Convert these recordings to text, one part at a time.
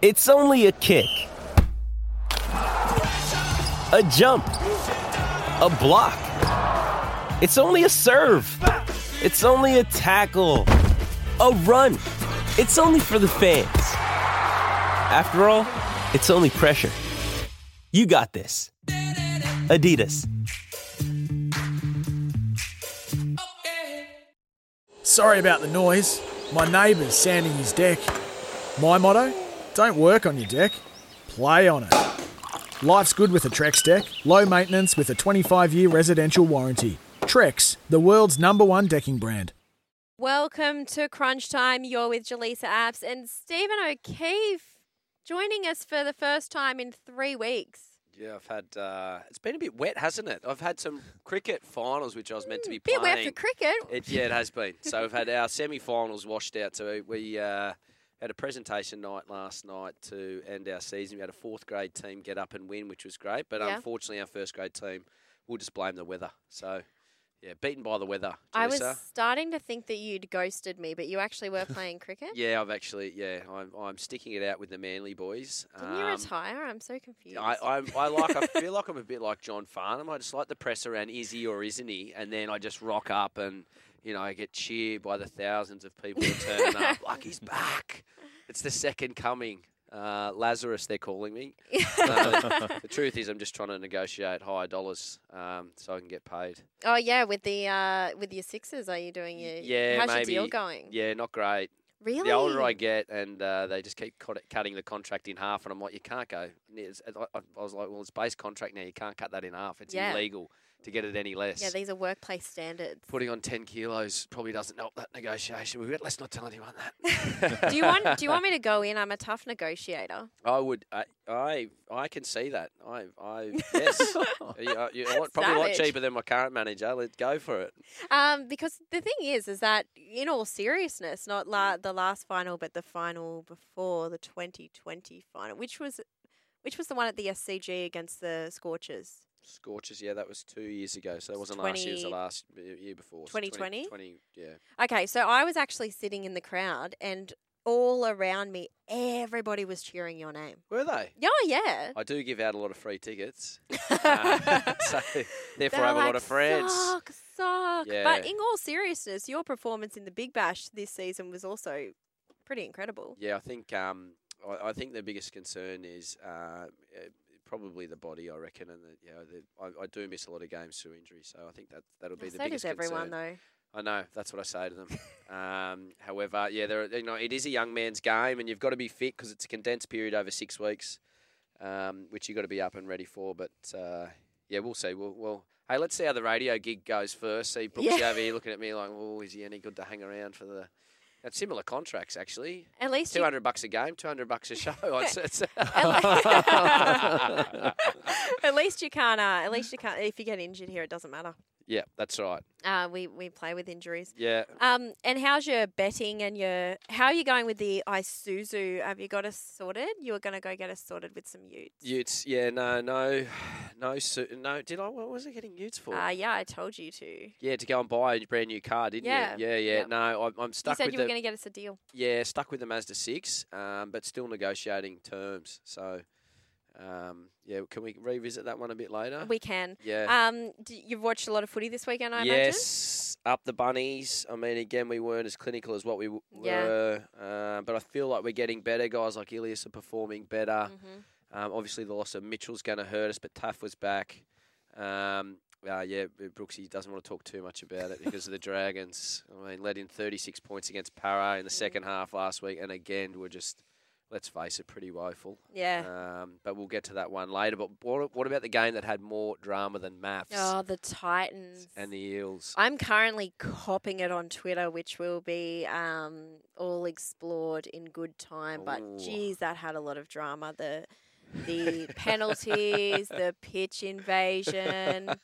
It's only a kick, a jump, a block. It's only a serve. It's only a tackle, a run. It's only for the fans. After all, it's only pressure. You got this. Adidas. Sorry about the noise. My neighbour's sanding his deck. My motto? Don't work on your deck, play on it. Life's good with a Trex deck, low maintenance with a 25 year residential warranty. Trex, the world's number one decking brand. Welcome to Crunch Time. You're with Jaleesa Apps and Stephen O'Keefe joining us for the first time in three weeks. Yeah, I've had. Uh, it's been a bit wet, hasn't it? I've had some cricket finals, which I was meant to be playing. Bit wet for cricket. It, yeah, it has been. So we've had our semi-finals washed out. So we uh, had a presentation night last night to end our season. We had a fourth grade team get up and win, which was great. But Yeah. unfortunately, our first grade team, we'll just blame the weather. So yeah, beaten by the weather. I was starting to think that you'd ghosted me, but you actually were playing cricket. Yeah, I've actually. Yeah, I'm. I'm sticking it out with the Manly boys. Didn't you Um, retire? I'm so confused. I, I, I like. I feel like I'm a bit like John Farnham. I just like the press around is he or isn't he, and then I just rock up and you know I get cheered by the thousands of people who turn up like he's back. It's the second coming. Uh, Lazarus, they're calling me. The truth is, I'm just trying to negotiate higher dollars um, so I can get paid. oh yeah, with the uh, with your sixes, are you doing your? Yeah, How's your deal maybe- going? Yeah, not great. Really? The older I get, and uh, they just keep cut- cutting the contract in half, and I'm like, you can't go. I I was like, well, it's base contract now. You can't cut that in half. It's Yeah. illegal to get it any less. Yeah, these are workplace standards. Putting on 10 kilos probably doesn't help that negotiation. We let's not tell anyone that. do you want Do you want me to go in? I'm a tough negotiator. I would. I. I. I can see that. I. I. Yes. you, uh, you, a lot- probably a lot cheaper than my current manager. Let's go for it. Um, because the thing is, is that in all seriousness, not la- the last final, but the final before the 2020 final, which was, which was the one at the SCG against the Scorchers. Scorchers. Yeah, that was two years ago. So that wasn't last year. It was the last year before. So 2020? 20, yeah. Okay, so I was actually sitting in the crowd, and all around me, everybody was cheering your name. Were they? Yeah, yeah. I do give out a lot of free tickets. Uh, so therefore, I have a lot of friends. Suck, suck. Yeah. But in all seriousness, your performance in the Big Bash this season was also pretty incredible. Yeah, I think um, I, I think the biggest concern is uh, probably the body. I reckon, and the, you know, the, I, I do miss a lot of games through injury, so I think that that'll be the so biggest does everyone, concern. though. I know that's what I say to them. um, however, yeah, there, are- you know, it is a young man's game, and you've got to be fit because it's a condensed period over six weeks, um, which you've got to be up and ready for. But uh, yeah, we'll see. We'll, we'll hey, let's see how the radio gig goes first. See Brooksy Yeah. over here looking at me like, oh, is he any good to hang around for the? That's similar contracts actually. At least Two you bucks a game, two hundred bucks a show. At least you can't. Uh, at least you can't. If you get injured here, it doesn't matter. Yeah, that's right. Uh, we we play with injuries. Yeah, Um, and how's your betting and your how are you going with the Isuzu? Have you got us sorted? You were going to go get us sorted with some Utes. Utes. Yeah, no, no, no, su- no. Did I? What was I getting Utes for? Uh, yeah, I told you to. Yeah, to go and buy a brand new car, didn't Yeah, you? Yeah, yeah. yep. No, I'm, I'm stuck You said with you were going to get us a deal. yeah, stuck with the Mazda six, um, but still negotiating terms. So, um, yeah, can we revisit that one a bit later? We can. yeah. Um, d- you've watched a lot of footy this weekend, I imagine. yes, up the bunnies. I mean, again, we weren't as clinical as what we w- Yeah. were, uh, but I feel like we're getting better. Guys like Ilias are performing better. Mhm. Um, obviously, the loss of Mitchell's going to hurt us, but Taff was back. Um, uh, yeah, Brooksy doesn't want to talk too much about it because of the Dragons. I mean, led in 36 points against Para in the second half last week, and again, we're just, let's face it, pretty woeful. Yeah. Um, but we'll get to that one later. But what, what about the game that had more drama than maths oh, the Titans. and the Eels? I'm currently copping it on Twitter, which will be um, all explored in good time. But Ooh. geez, that had a lot of drama. The the penalties, the pitch invasion.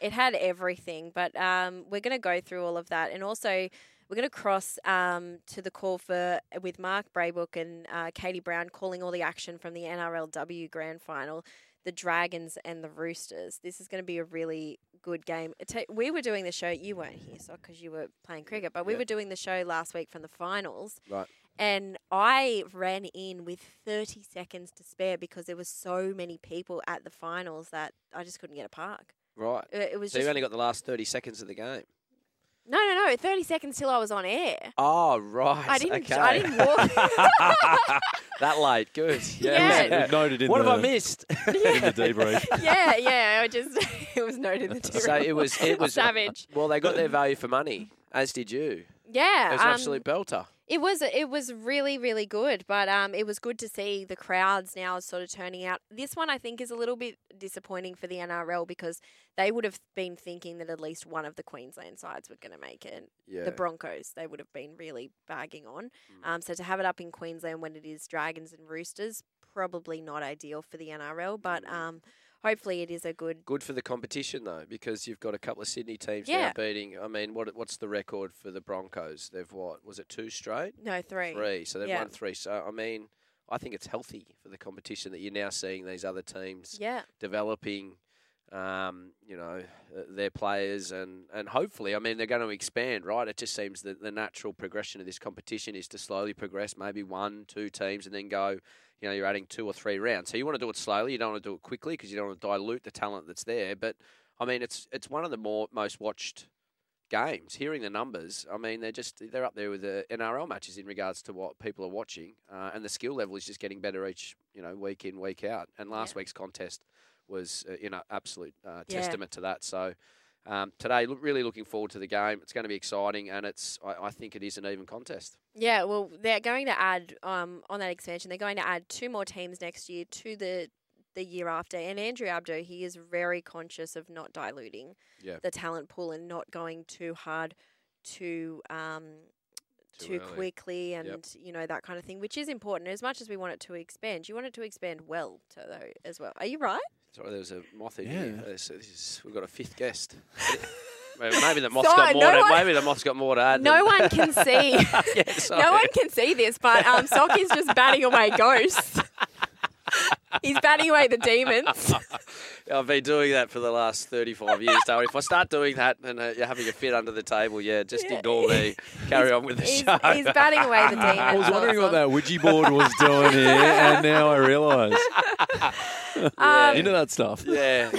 It had everything. But um, we're going to go through all of that, and also we're going to cross um, to the call for with Mark Braybook and uh, Katie Brown calling all the action from the NRLW Grand Final. The Dragons and the Roosters. This is going to be a really good game. We were doing the show. You weren't here, so because you were playing cricket, but we Yeah. were doing the show last week from the finals. Right. And I ran in with 30 seconds to spare because there were so many people at the finals that I just couldn't get a park. Right. It, it was So just you only got the last 30 seconds of the game. No, no, no. 30 seconds till I was on air. Oh, right. I didn't. Okay. I didn't walk. that late. Good. Yeah. Yeah. We've noted in What the, have I missed? in the debrief. yeah, yeah. I just it was noted in the so it was. It was savage. Well, they got their value for money, as did you. Yeah, It was an um, absolute belter. It was it was really really good, but um, it was good to see the crowds now sort of turning out. This one I think is a little bit disappointing for the NRL because they would have been thinking that at least one of the Queensland sides were going to make it. Yeah. The Broncos they would have been really bagging on. Mm. Um, so to have it up in Queensland when it is Dragons and Roosters probably not ideal for the NRL, but Mm. um, hopefully it is a good. Good for the competition though, because you've got a couple of Sydney teams Yeah. now beating. I mean, what what's the record for the Broncos? They've what? Was it two straight? No three. Three. So they've Yeah. won three. So I mean, I think it's healthy for the competition that you're now seeing these other teams Yeah. developing. Um, you know uh, their players and, and hopefully I mean they're going to expand right it just seems that the natural progression of this competition is to slowly progress maybe one two teams and then go you know you're adding two or three rounds so you want to do it slowly you don't want to do it quickly because you don't want to dilute the talent that's there but I mean it's it's one of the more most watched games hearing the numbers I mean they're just they're up there with the NRL matches in regards to what people are watching uh, and the skill level is just getting better each you know week in week out and last Yeah. week's contest was uh, you know absolute uh, Yeah. testament to that. So um, today, look, really looking forward to the game. It's going to be exciting, and it's I, I think it is an even contest. Yeah, well, they're going to add um, on that expansion. They're going to add two more teams next year to the the year after. And Andrew Abdo, he is very conscious of not diluting Yeah. the talent pool and not going too hard, too um, Too quickly, and you know that kind of thing, which is important. As much as we want it to expand, you want it to expand well, to, though as well. Are you right? Sorry, there was a moth in Yeah. here. Uh, so this is, we've got a fifth guest. Maybe maybe the moth's So, got more. no to, one- maybe the moth's got more to add. No one can see. yeah, no one can see this, but um, Sock is just batting away ghosts. He's batting away the demons. I've been doing that for the last 35 years, so if I start doing that and uh, you're having a fit under the table, yeah, just Yeah. ignore me. Carry on with the He's, show. he's batting away the demons. I was wondering what that Ouija board was doing here, and now I realise. Um, Into that stuff. Yeah,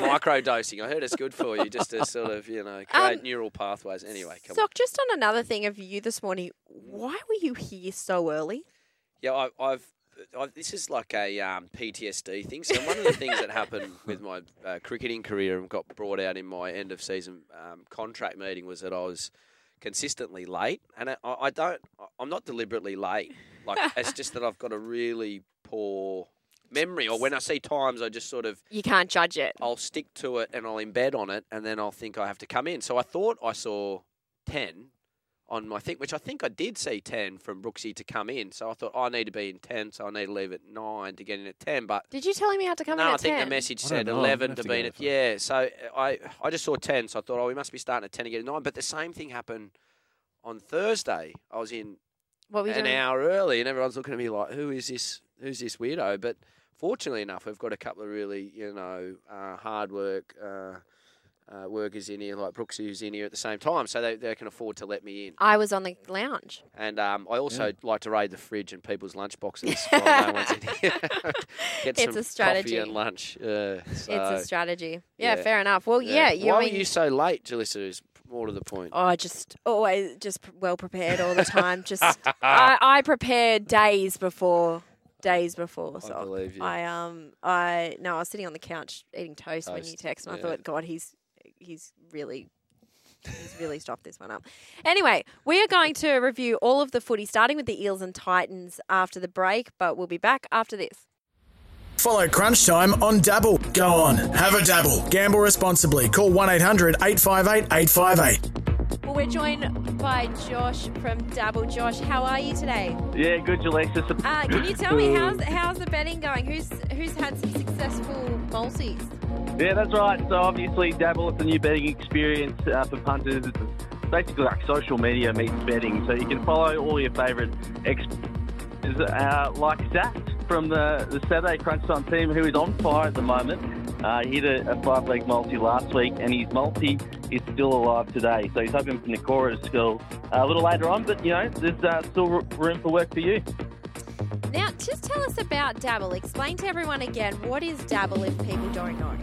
micro dosing. I heard it's good for you, just to sort of you know create Um, neural pathways. Anyway, come on. Sock, just on another thing of you this morning, why were you here so early? Yeah, I, I've. This is like a um, PTSD thing. So one of the things that happened with my uh, cricketing career and got brought out in my end of season um, contract meeting was that I was consistently late, and I, I don't. I'm not deliberately late. Like it's just that I've got a really poor memory, or when I see times, I just sort of You can't judge it. I'll stick to it and I'll embed on it, and then I'll think I have to come in. So I thought I saw ten on my thing, which I think I did see ten from Brooksy to come in. So I thought I need to be in ten, so I need to leave at nine to get in at ten. But Did you tell him you had to come no, in I at think 10? the message said know. eleven to to be in it. for- Yeah, so I I just saw ten, so I thought oh, we must be starting at ten to get at nine. But the same thing happened on Thursday. I was in What were an doing? hour early, and everyone's looking at me like, "Who is this? Who's this weirdo?" But fortunately enough, we've got a couple of really, you know, uh, hard work uh, uh, workers in here, like Brooksy, who's in here at the same time, so they, they can afford to let me in. I was on the lounge. And um, I also like to raid the fridge and people's lunch boxes while no one's in here. Get It's some a coffee strategy. and lunch. Uh, so, it's a strategy. Yeah, yeah. fair enough. Well, yeah, you. Why I mean, were you so late, Jalissa? Is more to the point. Oh, just always just well prepared all the time. Just I, I prepare days before, days before. I So believe you. I um I no, I was sitting on the couch eating toast, when you text, and I thought, God, he's he's really. He's really stopped this one up. Anyway, we are going to review all of the footy, starting with the Eels and Titans after the break, but we'll be back after this. Follow Crunch Time on Dabble. Go on, have a dabble. Gamble responsibly. Call 1 800 858 858. Well, we're joined by Josh from Dabble. Josh, how are you today? Yeah, good, Alexis. Uh, can you tell me how's how's the betting going? Who's who's had some successful multis? Yeah, that's right. So obviously, Dabble is a new betting experience uh, for punters. It's basically like social media meets betting. So you can follow all your favourite experts uh, like Zach from the, the Saturday Crunch Time team, who is on fire at the moment. Uh, he hit a, a five-leg multi last week, and his multi is still alive today. So he's hoping for Nakora to score uh, a little later on, but you know, there's uh, still room for work for you. Now, just tell us about Dabble. Explain to everyone again what is Dabble if people don't know.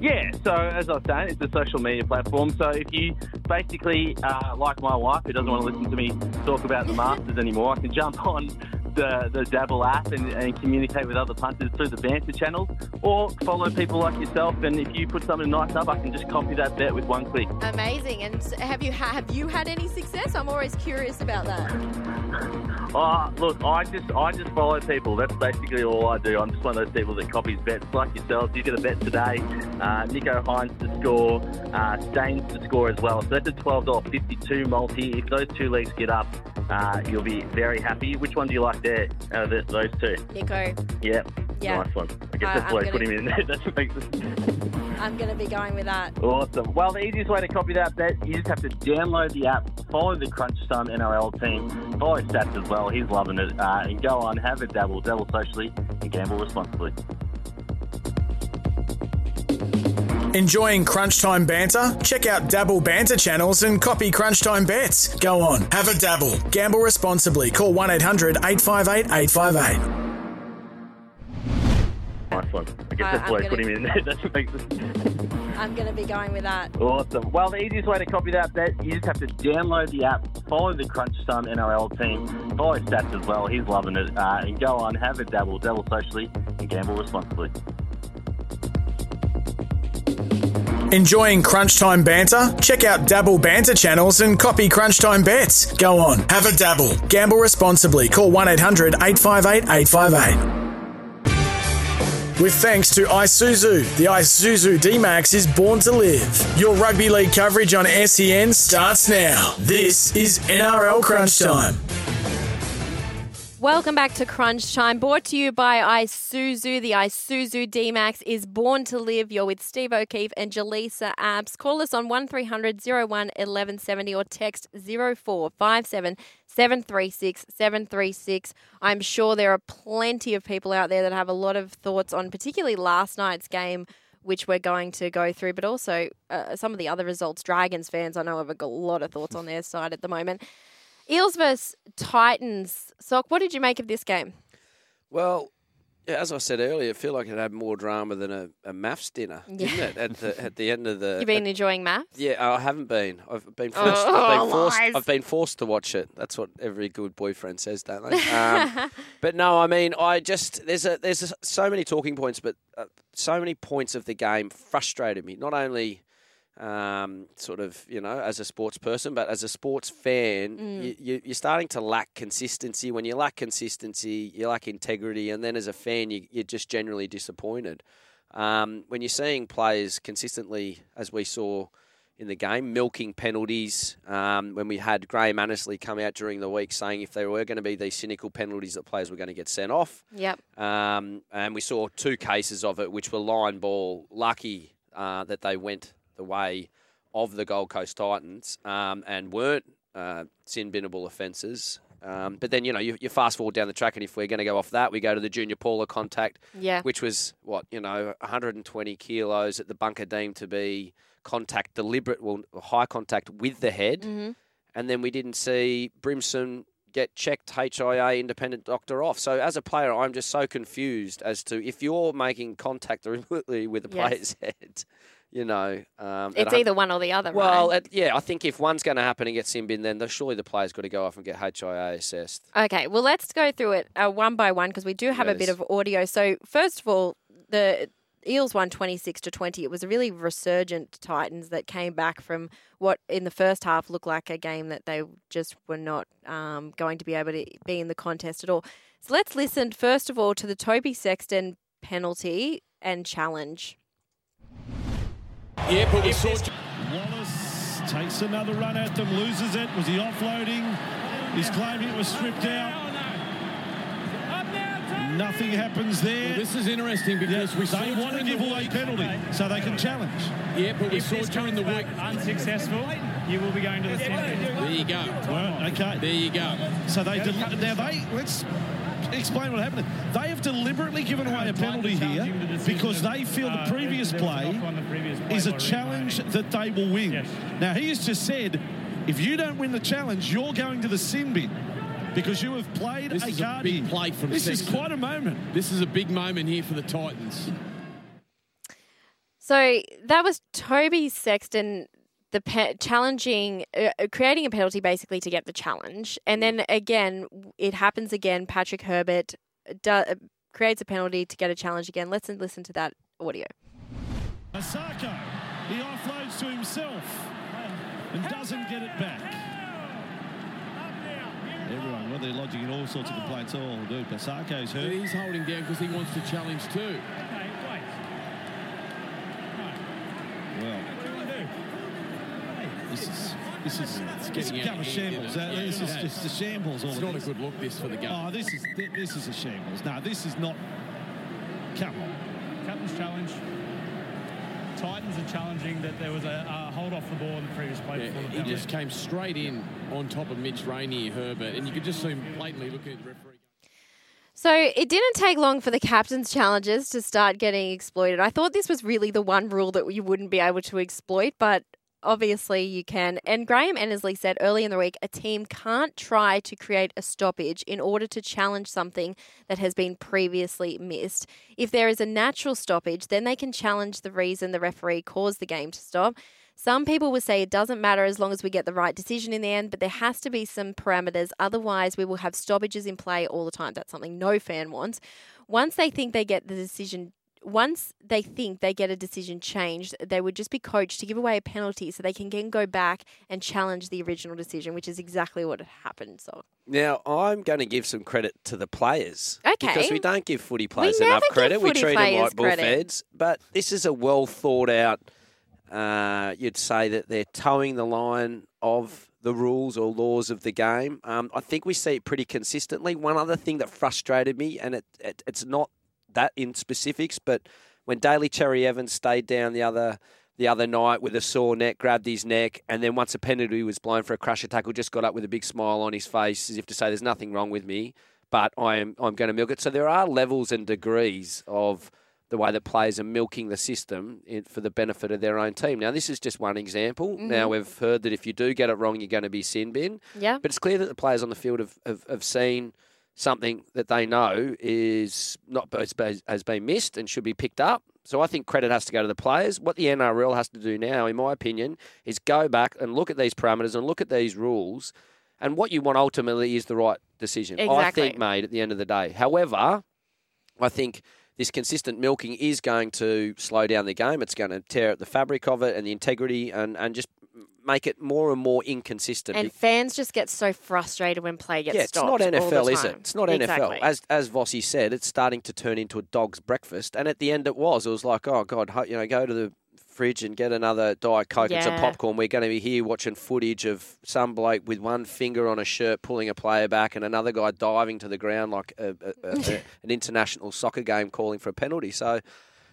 Yeah, so as I was saying, it's a social media platform. So if you basically, uh, like my wife, who doesn't want to listen to me talk about the Masters anymore, I can jump on the, the Dabble app and, and communicate with other punters through the banter channels, or follow people like yourself. And if you put something nice up, I can just copy that bet with one click. Amazing. And have you have you had any success? I'm always curious about that. Oh, look, I just I just follow people. That's basically all I do. I'm just one of those people that copies bets like yourselves. You get a bet today, uh, Nicho Hynes to score, uh, Staines to score as well. So that's a twelve dollar fifty two multi. If those two legs get up, uh, you'll be very happy. Which one do you like there? Out of the, those two? Nico, Yeah, Yeah. nice one. I guess Uh, that's I'm why I put him in there. That's what makes it. I'm going to be going with that. Awesome. Well, the easiest way to copy that bet, you just have to download the app, follow the Crunch Time NRL team, follow Stats as well. He's loving it. Uh, and go on, have a dabble, dabble socially, and gamble responsibly. Enjoying Crunch Time banter? Check out Dabble banter channels and copy Crunch Time bets. Go on, have a dabble. Gamble responsibly. Call 1 800 858 858. Nice one. I guess that's why I'm I put him gonna- in there. That's what makes it. I'm going to be going with that. Awesome. Well, the easiest way to copy that bet, you just have to download the app, follow the Crunch Time NRL team, follow Stats as well. He's loving it. Uh, and go on, have a dabble, dabble socially, and gamble responsibly. Enjoying Crunch Time banter? Check out Dabble banter channels and copy Crunch Time bets. Go on, have a dabble. Gamble responsibly. Call 1 800 858 858. With thanks to Isuzu, the Isuzu D-Max is born to live. Your rugby league coverage on SEN starts now. This is NRL Crunch Time. Welcome back to Crunch Time, brought to you by Isuzu. The Isuzu D-Max is born to live. You're with Steve O'Keefe and Jaleesa Abs. Call us on 1300 01 1170 or text 0457 736 736. I'm sure there are plenty of people out there that have a lot of thoughts on particularly last night's game which we're going to go through, but also uh, some of the other results. Dragons fans, I know, have a lot of thoughts on their side at the moment. Eels versus Titans. Sock, what did you make of this game? Well, yeah, as I said earlier, I feel like it had more drama than a, a maths dinner, didn't it? At the at the end of the. You've been enjoying maths? Yeah, I haven't been. I've been forced. Oh, I've been forced. I've been forced to watch it. That's what every good boyfriend says, don't they? Um, but no, I mean, I just there's a there's a, so many talking points, but uh, so many points of the game frustrated me. Not only um, sort of you know as a sports person, but as a sports fan, Mm. you, you're starting to lack consistency. When you lack consistency, you lack integrity, and then as a fan, you, you're just generally disappointed. Um, when you're seeing players consistently, as we saw in the game, milking penalties. Um, when we had Graham Annesley come out during the week saying if there were going to be these cynical penalties that players were going to get sent off. Yep. Um, and we saw two cases of it, which were line ball. Lucky uh, that they went the way of the Gold Coast Titans um, and weren't uh, sin binnable offences. Um, but then, you know, you, you fast forward down the track, and if we're going to go off that, we go to the Junior Paula contact, Yeah. which was, what, you know, 120 kilos at the bunker deemed to be contact, deliberate, well, high contact with the head. Mhm. And then we didn't see Brimson get checked HIA independent doctor off. So as a player, I'm just so confused as to if you're making contact deliberately with the Yes. player's head, you know. Um, It's either one or the other, Well, right? at, yeah, I think if one's going to happen and get sin bin, then the, surely the player's got to go off and get HIA assessed. Okay, well, let's go through it uh, one by one because we do have a bit of audio. So, first of all, the Eels won 26 to 20. It was a really resurgent Titans that came back from what in the first half looked like a game that they just were not um, going to be able to be in the contest at all. So, let's listen first of all to the Toby Sexton penalty and challenge. Yeah, but we saw Wallace takes another run at them, loses it. Was he offloading? He's claiming it was stripped out. Nothing happens there. This is interesting because we saw they want to give away week- penalty so they can challenge. Yeah, but we If saw during the back week. unsuccessful, you will be going to the centre. There you go. Well, okay. There you go. So they del- now they let's explain what happened. They have deliberately given away a penalty here because they feel the previous play is a challenge that they will win. Now, he has just said, if you don't win the challenge, you're going to the sin bin because you have played This a is a big play from This is quite a moment. This is a big moment here for the Titans. So that was Toby Sexton, the pe- challenging, uh, uh, creating a penalty basically to get the challenge, and then again it happens again. Patrick Herbert do, uh, creates a penalty to get a challenge again. Let's listen to that audio. Asako, he offloads to himself and doesn't get it back. Everyone, well, they're lodging in all sorts of complaints. Oh, dude, Basako's hurt. He's holding down because he wants to challenge too. Well, this is this is it's getting become out a of shambles. isn't Uh. This is just a shambles. All It's of not a good look, this, for the game. Oh, this is this is a shambles. No, this is not. Come on. Captain's challenge. Titans are challenging that there was a, a hold off the ball in the previous play. Yeah, the he penalty. just came straight in on top of Mitch Rainier, Herbert, and you could just see him blatantly looking at the referee. So it didn't take long for the captain's challenges to start getting exploited. I thought this was really the one rule that you wouldn't be able to exploit, but obviously you can. And Graham Annesley said early in the week a team can't try to create a stoppage in order to challenge something that has been previously missed. If there is a natural stoppage, then they can challenge the reason the referee caused the game to stop. Some people would say it doesn't matter as long as we get the right decision in the end, but there has to be some parameters. Otherwise, we will have stoppages in play all the time. That's something no fan wants. Once they think they get the decision, once they think they get a decision changed, they would just be coached to give away a penalty so they can then go back and challenge the original decision, which is exactly what had happened. So Now, I'm going to give some credit to the players. Okay. Because we don't give footy players never enough credit. We treat them like credit. bullfeds. But this is a well thought out, uh, you'd say that they're towing the line of the rules or laws of the game. Um, I think we see it pretty consistently. One other thing that frustrated me, and it, it it's not that in specifics, but when Daly Cherry Evans stayed down the other the other night with a sore neck, grabbed his neck, and then once a penalty was blown for a crusher tackle, just got up with a big smile on his face as if to say, "There's nothing wrong with me, but I am I'm going to milk it." So there are levels and degrees of the way that players are milking the system for the benefit of their own team. Now, this is just one example. Mm-hmm. Now, we've heard that if you do get it wrong, you're going to be sin bin. yeah, But it's clear that the players on the field have, have, have seen something that they know is not has been- missed and should be picked up. So I think credit has to go to the players. What the NRL has to do now, in my opinion, is go back and look at these parameters and look at these rules. And what you want ultimately is the right decision. Exactly. I think made at the end of the day. However, I think this consistent milking is going to slow down the game. It's going to tear at the fabric of it and the integrity and, and just make it more and more inconsistent. and fans just get so frustrated when play gets yeah, it's not NFL, is it? It's not Exactly. NFL. As as Vossi said, it's starting to turn into a dog's breakfast. And at the end, it was. It was like, oh God, you know, go to the fridge and get another diet coke and some popcorn. We're going to be here watching footage of some bloke with one finger on a shirt pulling a player back, and another guy diving to the ground like a, a, a- an international soccer game calling for a penalty. So,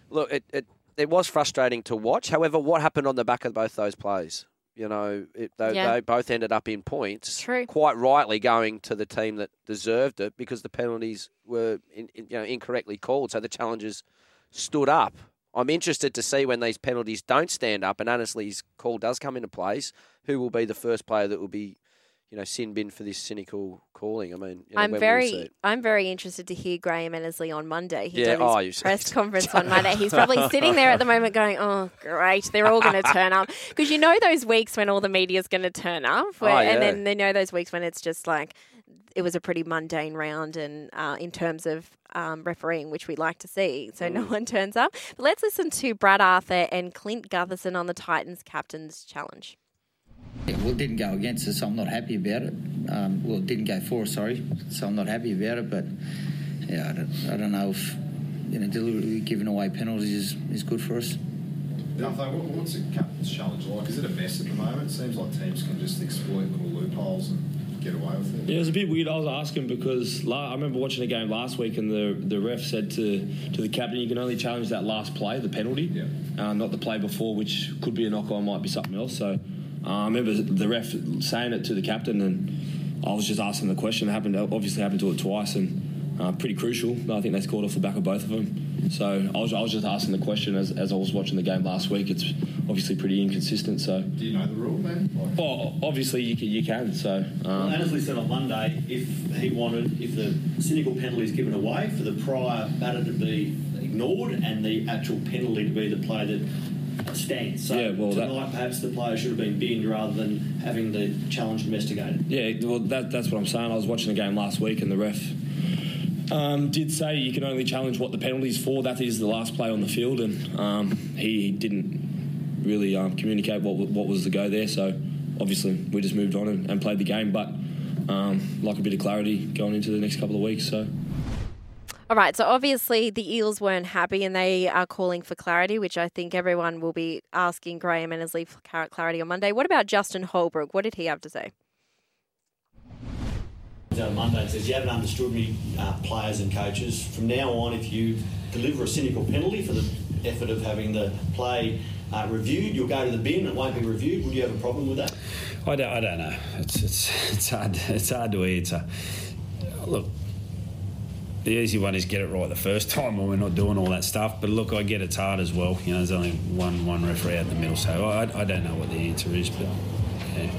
look, it, it it was frustrating to watch. However, what happened on the back of both those plays? You know, it, they, Yeah. they both ended up in points. True. Quite rightly going to the team that deserved it because the penalties were in, in- you know incorrectly called. So the challenges stood up. I'm interested to see when these penalties don't stand up and honestly, Annesley's call does come into place, who will be the first player that will be, you know, sin bin for this cynical calling. I mean, you know, I'm when we'll see very. I'm very interested to hear Graham Annesley on Monday. He Yeah, did oh, his press conference on Monday. He's probably sitting there at the moment going, "Oh, great, they're all going to turn up." Because you know those weeks when all the media's going to turn up, where, Oh, and then they know those weeks when it's just like it was a pretty mundane round, and uh, in terms of um, refereeing, which we like to see, so Mm. no one turns up. But let's listen to Brad Arthur and Clint Gutherson on the Titans captain's challenge. Yeah, well, it didn't go against us, so I'm not happy about it. Um, well, it didn't go for us, sorry, so I'm not happy about it. But yeah, I don't, I don't know if you know deliberately giving away penalties is, is good for us. Duffo, what, what's the captain's challenge like? Is it a mess at the moment? It seems like teams can just exploit little loopholes and get away with it. Yeah, it was a bit weird. I was asking because la- I remember watching a game last week, and the the ref said to to the captain, "You can only challenge that last play, the penalty, uh, not the play before, which could be a knock on, might be something else." So uh, I remember the ref saying it to the captain, and I was just asking the question. It happened, obviously happened to it twice, and uh, pretty crucial. I think they scored off the back of both of them. So I was, I was just asking the question as, as I was watching the game last week. It's obviously pretty inconsistent. So Do you know the rule, man? Like, well, obviously you can, you can. So Well, um, Annesley said on Monday if he wanted, if the cynical penalty is given away, for the prior batter to be ignored and the actual penalty to be the play that stands. So Yeah, well, that- tonight perhaps the player should have been binned rather than having the challenge investigated. Yeah, well, that, that's what I'm saying. I was watching the game last week, and the ref um, did say you can only challenge what the penalty's for. That is the last play on the field, and um, he didn't really um, communicate what what was the go there. So obviously, we just moved on and, and played the game. But um, like a bit of clarity going into the next couple of weeks. So. All right, so obviously the Eels weren't happy and they are calling for clarity, which I think everyone will be asking Graham Annesley for clarity on Monday. What about Justin Holbrook? What did he have to say? Out on Monday and says you haven't understood me, uh, players and coaches. From now on, if you deliver a cynical penalty for the effort of having the play uh, reviewed, you'll go to the bin. It won't be reviewed. Would you have a problem with that? I don't, I don't know. It's, it's, it's hard. It's hard to answer. Look, the easy one is get it right the first time when we're not doing all that stuff. But look, I get it's hard as well. You know, there's only one one referee out in the middle, so I, I don't know what the answer is. But yeah.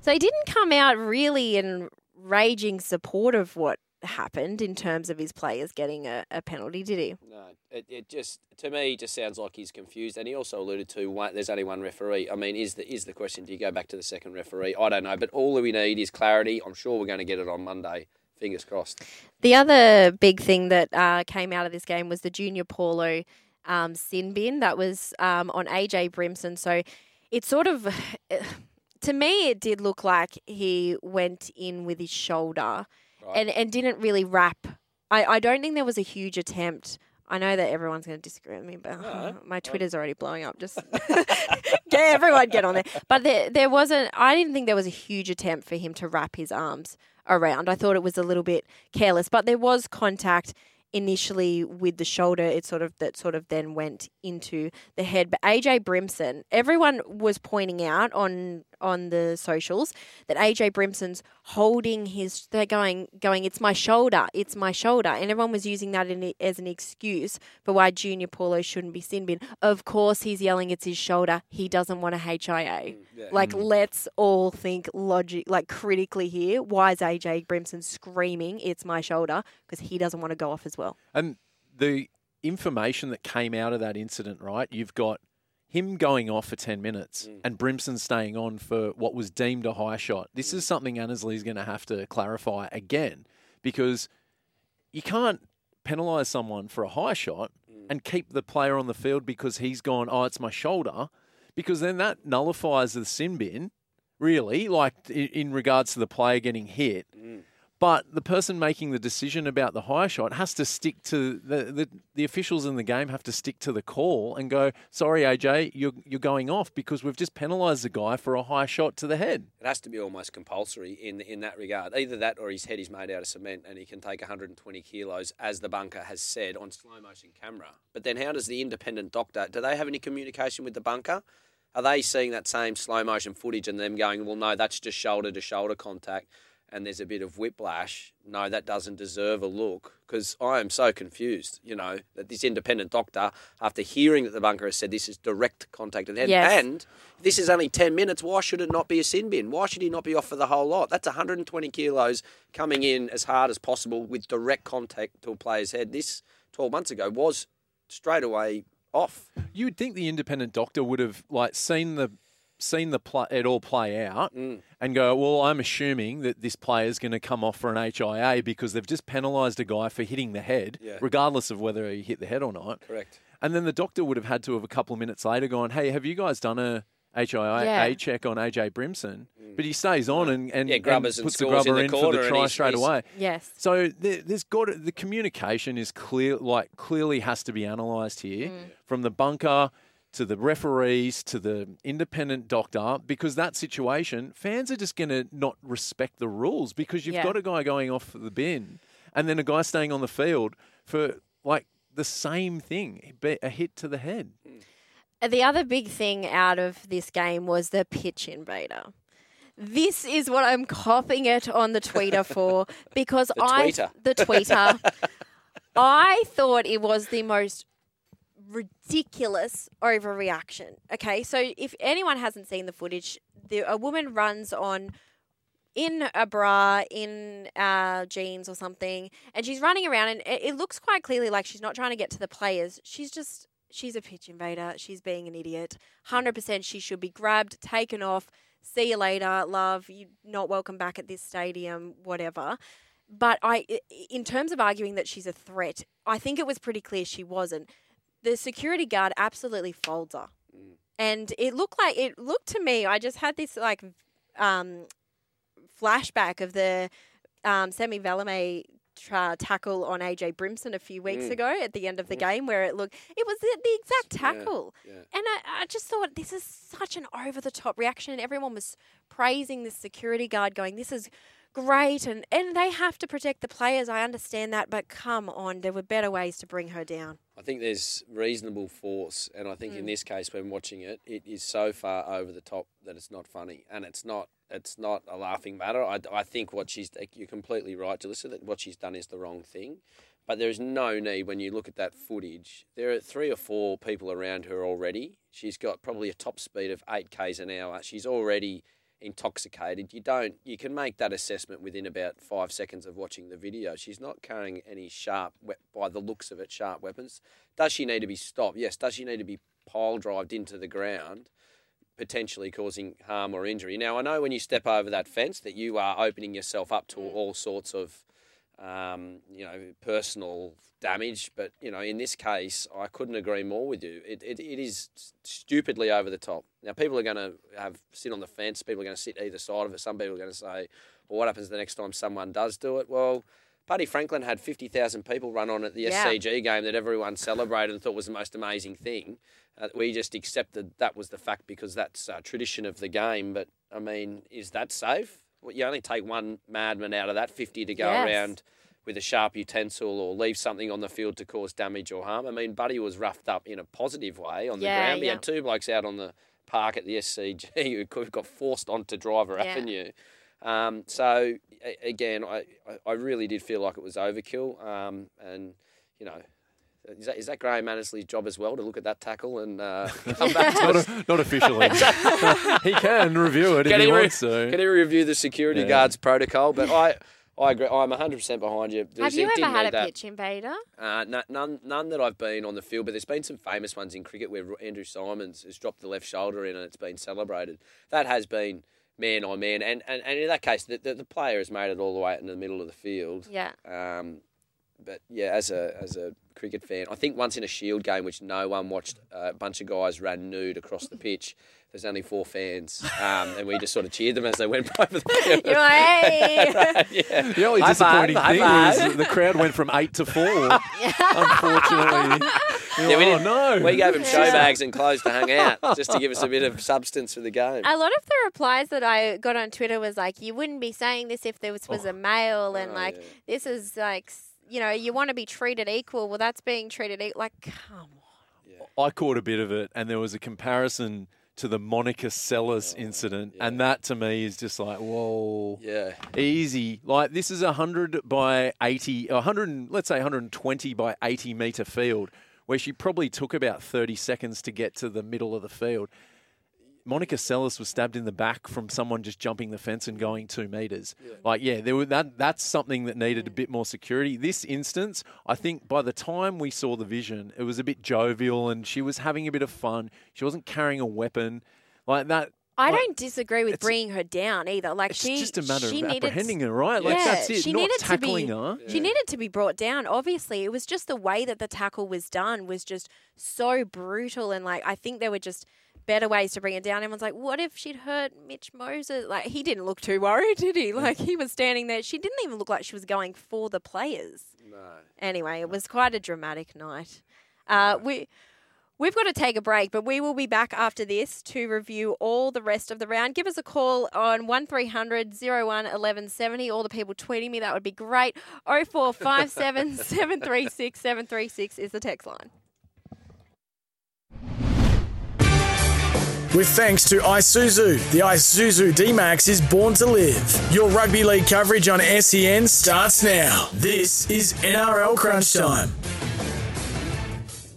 So he didn't come out really in raging support of what happened in terms of his players getting a, a penalty, did he? No, it, it just to me it just sounds like he's confused, and he also alluded to one, there's only one referee. I mean, is the is the question? Do you go back to the second referee? I don't know, but all we need is clarity. I'm sure we're going to get it on Monday. Fingers crossed. The other big thing that uh, came out of this game was the Junior Paulo um, sin bin that was um, on AJ Brimson. So it sort of, to me, it did look like he went in with his shoulder and, and didn't really wrap. I, I don't think there was a huge attempt. I know that everyone's going to disagree with me, but my Twitter's already blowing up. Just get everyone get on there. But there, there wasn't. I didn't think there was a huge attempt for him to wrap his arms around. I thought it was a little bit careless, but there was contact initially with the shoulder. It sort of that sort of then went into the head. But AJ Brimson, everyone was pointing out on on the socials that AJ Brimson's holding his. They're going going. It's my shoulder. It's my shoulder, and everyone was using that in, as an excuse for why Junior Paulo shouldn't be sin bin. Of course, he's yelling it's his shoulder. He doesn't want a HIA. Mm, like, mm. let's all think logic, like critically here. Why is AJ Brimson screaming, it's my shoulder? Because he doesn't want to go off as well. And the information that came out of that incident, right? You've got him going off for 10 minutes mm. and Brimson staying on for what was deemed a high shot. This is mm. something Annesley's going to have to clarify again because you can't penalise someone for a high shot mm. and keep the player on the field because he's gone, oh, it's my shoulder, because then that nullifies the sin bin, really, like in regards to the player getting hit. But the person making the decision about the high shot has to stick to the, the the officials in the game have to stick to the call and go, sorry, AJ, you're you're going off because we've just penalised the guy for a high shot to the head. It has to be almost compulsory in in that regard. Either that or his head is made out of cement and he can take 120 kilos, as the bunker has said on slow motion camera. But then, how does the independent doctor? Do they have any communication with the bunker? Are they seeing that same slow motion footage and them going, well, no, that's just shoulder to shoulder contact, and there's a bit of whiplash? No, that doesn't deserve a look. Because I am so confused, you know, that this independent doctor, after hearing that the bunker has said this is direct contact of the head, Yes. and this is only 10 minutes. Why should it not be a sin bin? Why should he not be off for the whole lot? That's 120 kilos coming in as hard as possible with direct contact to a player's head. This 12 months ago was straight away off. You'd think the independent doctor would have like seen the seen the pl- it all play out Mm. and go, well, I'm assuming that this player's going to come off for an HIA because they've just penalised a guy for hitting the head, Yeah. regardless of whether he hit the head or not. Correct. And then the doctor would have had to have a couple of minutes later gone, hey, have you guys done a HIA Yeah. check on AJ Brimson? But he stays on and, and, Yeah, grubbers and and puts the scores in grubber the in, for the and try he's- straight he's- away. Yes. So there, there's got to, the communication is clear, like clearly has to be analysed here Mm. from the bunker to the referees to the independent doctor because that situation fans are just going to not respect the rules because you've Yeah. got a guy going off for the bin and then a guy staying on the field for like the same thing, a hit to the head. Mm. The other big thing out of this game was the pitch invader. This is what I'm copying it on the tweeter for because The I tweeter. the tweeter. I thought it was the most ridiculous overreaction. Okay, so if anyone hasn't seen the footage, the, a woman runs on in a bra, in uh, jeans or something, and she's running around, and it, it looks quite clearly like she's not trying to get to the players. She's just she's a pitch invader. She's being an idiot. Hundred percent, she should be grabbed, taken off. See you later, love. You're not welcome back at this stadium. Whatever. But I, i- in terms of arguing that she's a threat, I think it was pretty clear she wasn't. The security guard absolutely folds her, and it looked like it looked to me. I just had this like um, flashback of the um, Semi Valame tra- tackle on AJ Brimson a few weeks Mm. ago at the end of the game, where it looked it was the, the exact Yeah, tackle, yeah. and I, I just thought this is such an over the top reaction, and everyone was praising this security guard, going, "This is." Great, and, and they have to protect the players. I understand that, but come on, there were better ways to bring her down. I think there's reasonable force, and I think in mm. this case, when watching it, it is so far over the top that it's not funny, and it's not it's not a laughing matter. I, I think what she's eh, you're completely right, Jalissa, that what she's done is the wrong thing, but there is no need when you look at that footage. There are three or four people around her already. She's got probably a top speed of eight k's an hour. She's already intoxicated. You don't you can make that assessment within about five seconds of watching the video. She's not carrying any sharp by the looks of it sharp weapons. Does she need to be stopped? Yes. Does she need to be pile drived into the ground? Potentially causing harm or injury. Now, I know when you step over that fence that you are opening yourself up to mm. all sorts of, um, you know, personal damage. But you know, in this case, I couldn't agree more with you. It, it, it is stupidly over the top. Now, people are going to have sit on the fence. People are going to sit either side of it. Some people are going to say, "Well, what happens the next time someone does do it?" Well. Buddy Franklin had 50,000 people run on at the Yeah. SCG game that everyone celebrated and thought was the most amazing thing. Uh, we just accepted that was the fact because that's uh, tradition of the game. But, I mean, is that safe? Well, you only take one madman out of that 50 to go Yes. around with a sharp utensil or leave something on the field to cause damage or harm. I mean, Buddy was roughed up in a positive way on the Yeah, ground. We yeah. had two blokes out on the park at the SCG who got forced onto Driver Yeah. Avenue. Um, so again, I, I- I really did feel like it was overkill. Um, and you know, is that, is that Graham Annesley's job as well to look at that tackle and uh, come back to Not, a- not officially. he can review it Can if he he re- wants to. Can he review the security Yeah. guard's protocol? But I, I agree. I'm 100 percent behind you. Have There's- you ever had a that. pitch invader? Uh, no- none, none that I've been on the field, but there's been some famous ones in cricket where Andrew Symonds has dropped the left shoulder in and it's been celebrated. That has been man on man, and, and, and in that case, the, the, the player has made it all the way into the middle of the field. Yeah. Um, but yeah, as a as a cricket fan, I think once in a Shield game, which no one watched, uh, a bunch of guys ran nude across the pitch. There's only four fans, um, and we just sort of cheered them as they went by the field. You're like, hey. Right, yeah. The only High disappointing five, thing high was the crowd went from eight to four. Unfortunately. Yeah, we oh didn't- no! We gave them show Yeah. bags and clothes to hang out just to give us a bit of substance for the game. A lot of the replies that I got on Twitter was like, "You wouldn't be saying this if there was was a male," and Oh, like, yeah. "This is like, s- you know, you want to be treated equal." Well, that's being treated equal. Like, come on. I caught a bit of it, and there was a comparison to the Monica Seles incident, and that to me is just like, whoa, Yeah. easy. Like this is a hundred by eighty, a hundred, and- let's say 120 by 80 meter field, where she probably took about 30 seconds to get to the middle of the field. Monica Seles was stabbed in the back from someone just jumping the fence and going two meters. Like, yeah, there were that. That's something that needed a bit more security. This instance, I think, by the time we saw the vision, it was a bit jovial and she was having a bit of fun. She wasn't carrying a weapon like that. I like, don't disagree with bringing her down either. Like It's she, just a matter she of needed, apprehending her, right? Like, yeah, that's it, She not needed tackling to be, her. She needed to be brought down. Obviously, it was just the way that the tackle was done was just so brutal, and like I think there were just better ways to bring it down. Everyone's like, what if she'd hurt Mitch Moses? Like he didn't look too worried, did he? Like he was standing there. She didn't even look like she was going for the players. No. Anyway, it was quite a dramatic night. Uh, we. We've got to take a break, but we will be back after this to review all the rest of the round. Give us a call on 1300 01 1170. All the people tweeting me, that would be great. 0457 736 736 is the text line. With thanks to Isuzu. The Isuzu D-Max is born to live. Your rugby league coverage on SEN starts now. This is NRL Crunch Time.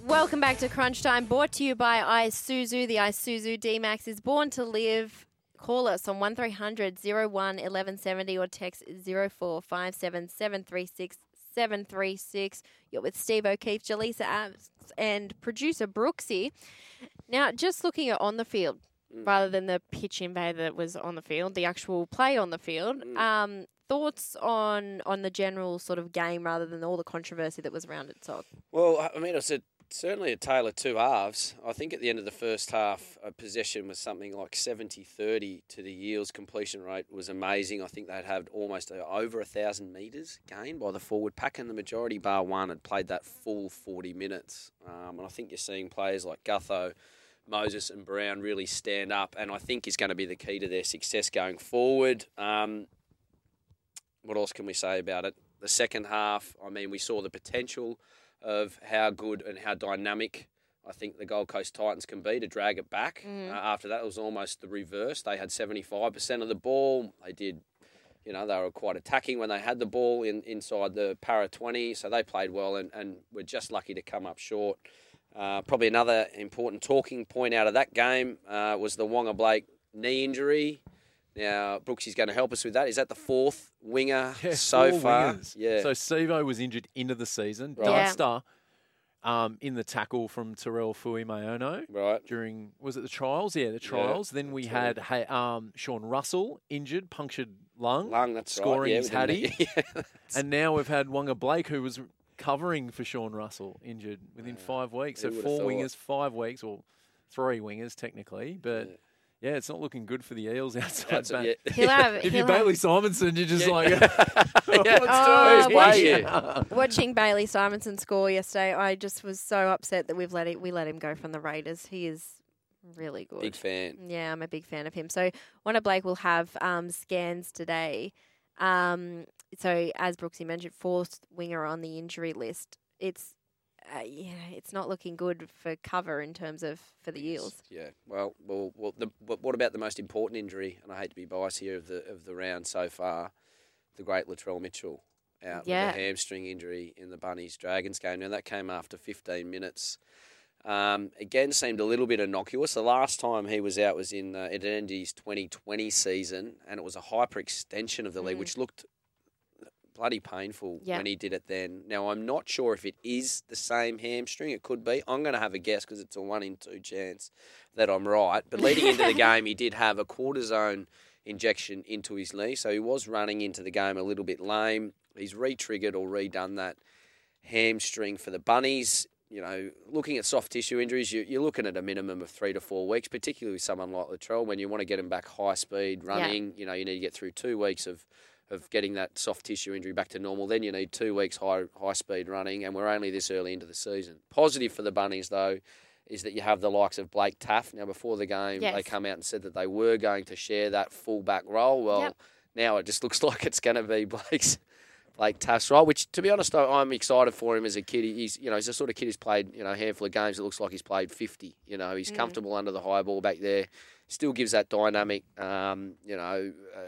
Welcome back to Crunch Time, brought to you by Isuzu. The Isuzu D-Max is born to live. Call us on 1300 01 1170 or text 0457 736 736. You're with Steve O'Keefe, Jaleesa Abs, and producer Brooksy. Now, just looking at on the field rather than the pitch invader that was on the field, the actual play on the field. Um, thoughts on on the general sort of game rather than all the controversy that was around it, Todd? Well, I mean, it's a, certainly a tale of two halves. I think at the end of the first half, a possession was something like 70 30 to the Eels. Completion rate was amazing. I think they'd had almost over a thousand metres gained by the forward pack, and the majority, bar one, had played that full 40 minutes. Um, and I think you're seeing players like Gutho. Moses and Brown really stand up, and I think is going to be the key to their success going forward. Um, what else can we say about it? The second half, I mean, we saw the potential of how good and how dynamic I think the Gold Coast Titans can be to drag it back. Mm. Uh, after that, it was almost the reverse. They had 75% of the ball. They did, you know, they were quite attacking when they had the ball in, inside the Parra 20, so they played well and, and were just lucky to come up short. Uh, probably another important talking point out of that game uh, was the Waqa Blake knee injury. Now, Brooksy's going to help us with that. Is that the fourth winger Yeah, so four far? wingers. Yeah. So Sivo was injured into the season. Right. Yeah. Dunster um, in the tackle from Tyrell Fuimaono. Right. During was it the trials? Yeah, the trials. then we had hey, um, Sean Russell injured, punctured lung, Lung, that's right. scoring Yeah, his we hattie. yeah, and now we've had Waqa Blake, who was covering for Sean Russell, injured within five weeks. who So four thought? wingers, five weeks, or three wingers technically, but. Yeah, it's not looking good for the Eels outside That's it, back. yeah. He'll have- if he'll you're have- Bailey Simonson, you're just Yeah. like, Yeah. what's Oh, doing watching, watching Bailey Simonson score yesterday, I just was so upset that we've let it, we let him go from the Raiders. He is really good. Big fan. Yeah, I'm a big fan of him. So Waqa Blake will have um, scans today. Um, so as Brooksy mentioned, fourth winger on the injury list. It's uh, yeah, it's not looking good for cover in terms of for the Eels. Yeah. Well, well, well the, but what about the most important injury? And I hate to be biased here of the of the round so far, the great Latrell Mitchell out Yeah. with a hamstring injury in the Bunnies Dragons game. Now that came after 15 minutes. Um, again, seemed a little bit innocuous. The last time he was out was in uh, Edendi's 2020 season, and it was a hyperextension of the league, Mm. which looked bloody painful Yeah. when he did it then. Now, I'm not sure if it is the same hamstring. It could be. I'm going to have a guess because it's a one in two chance that I'm right. But leading into the game, he did have a cortisone injection into his knee, so he was running into the game a little bit lame. He's re-triggered or redone that hamstring for the bunnies. You know, looking at soft tissue injuries, you, you're looking at a minimum of three to four weeks, particularly with someone like Latrell. When you want to get him back high speed running, you know, you need to get through two weeks of of getting that soft tissue injury back to normal. Then you need two weeks high high speed running, and we're only this early into the season. Positive for the bunnies though is that you have the likes of Blake Taaffe. Now before the game, they come out and said that they were going to share that fullback role. Well, Yep. now it just looks like it's going to be Blake's Blake Taaffe's role. Which, to be honest, I- I'm excited for him as a kid. He's you know he's the sort of kid who's played you know a handful of games. It looks like he's played 50. You know he's Mm. comfortable under the high ball back there. Still gives that dynamic, um, you know, uh,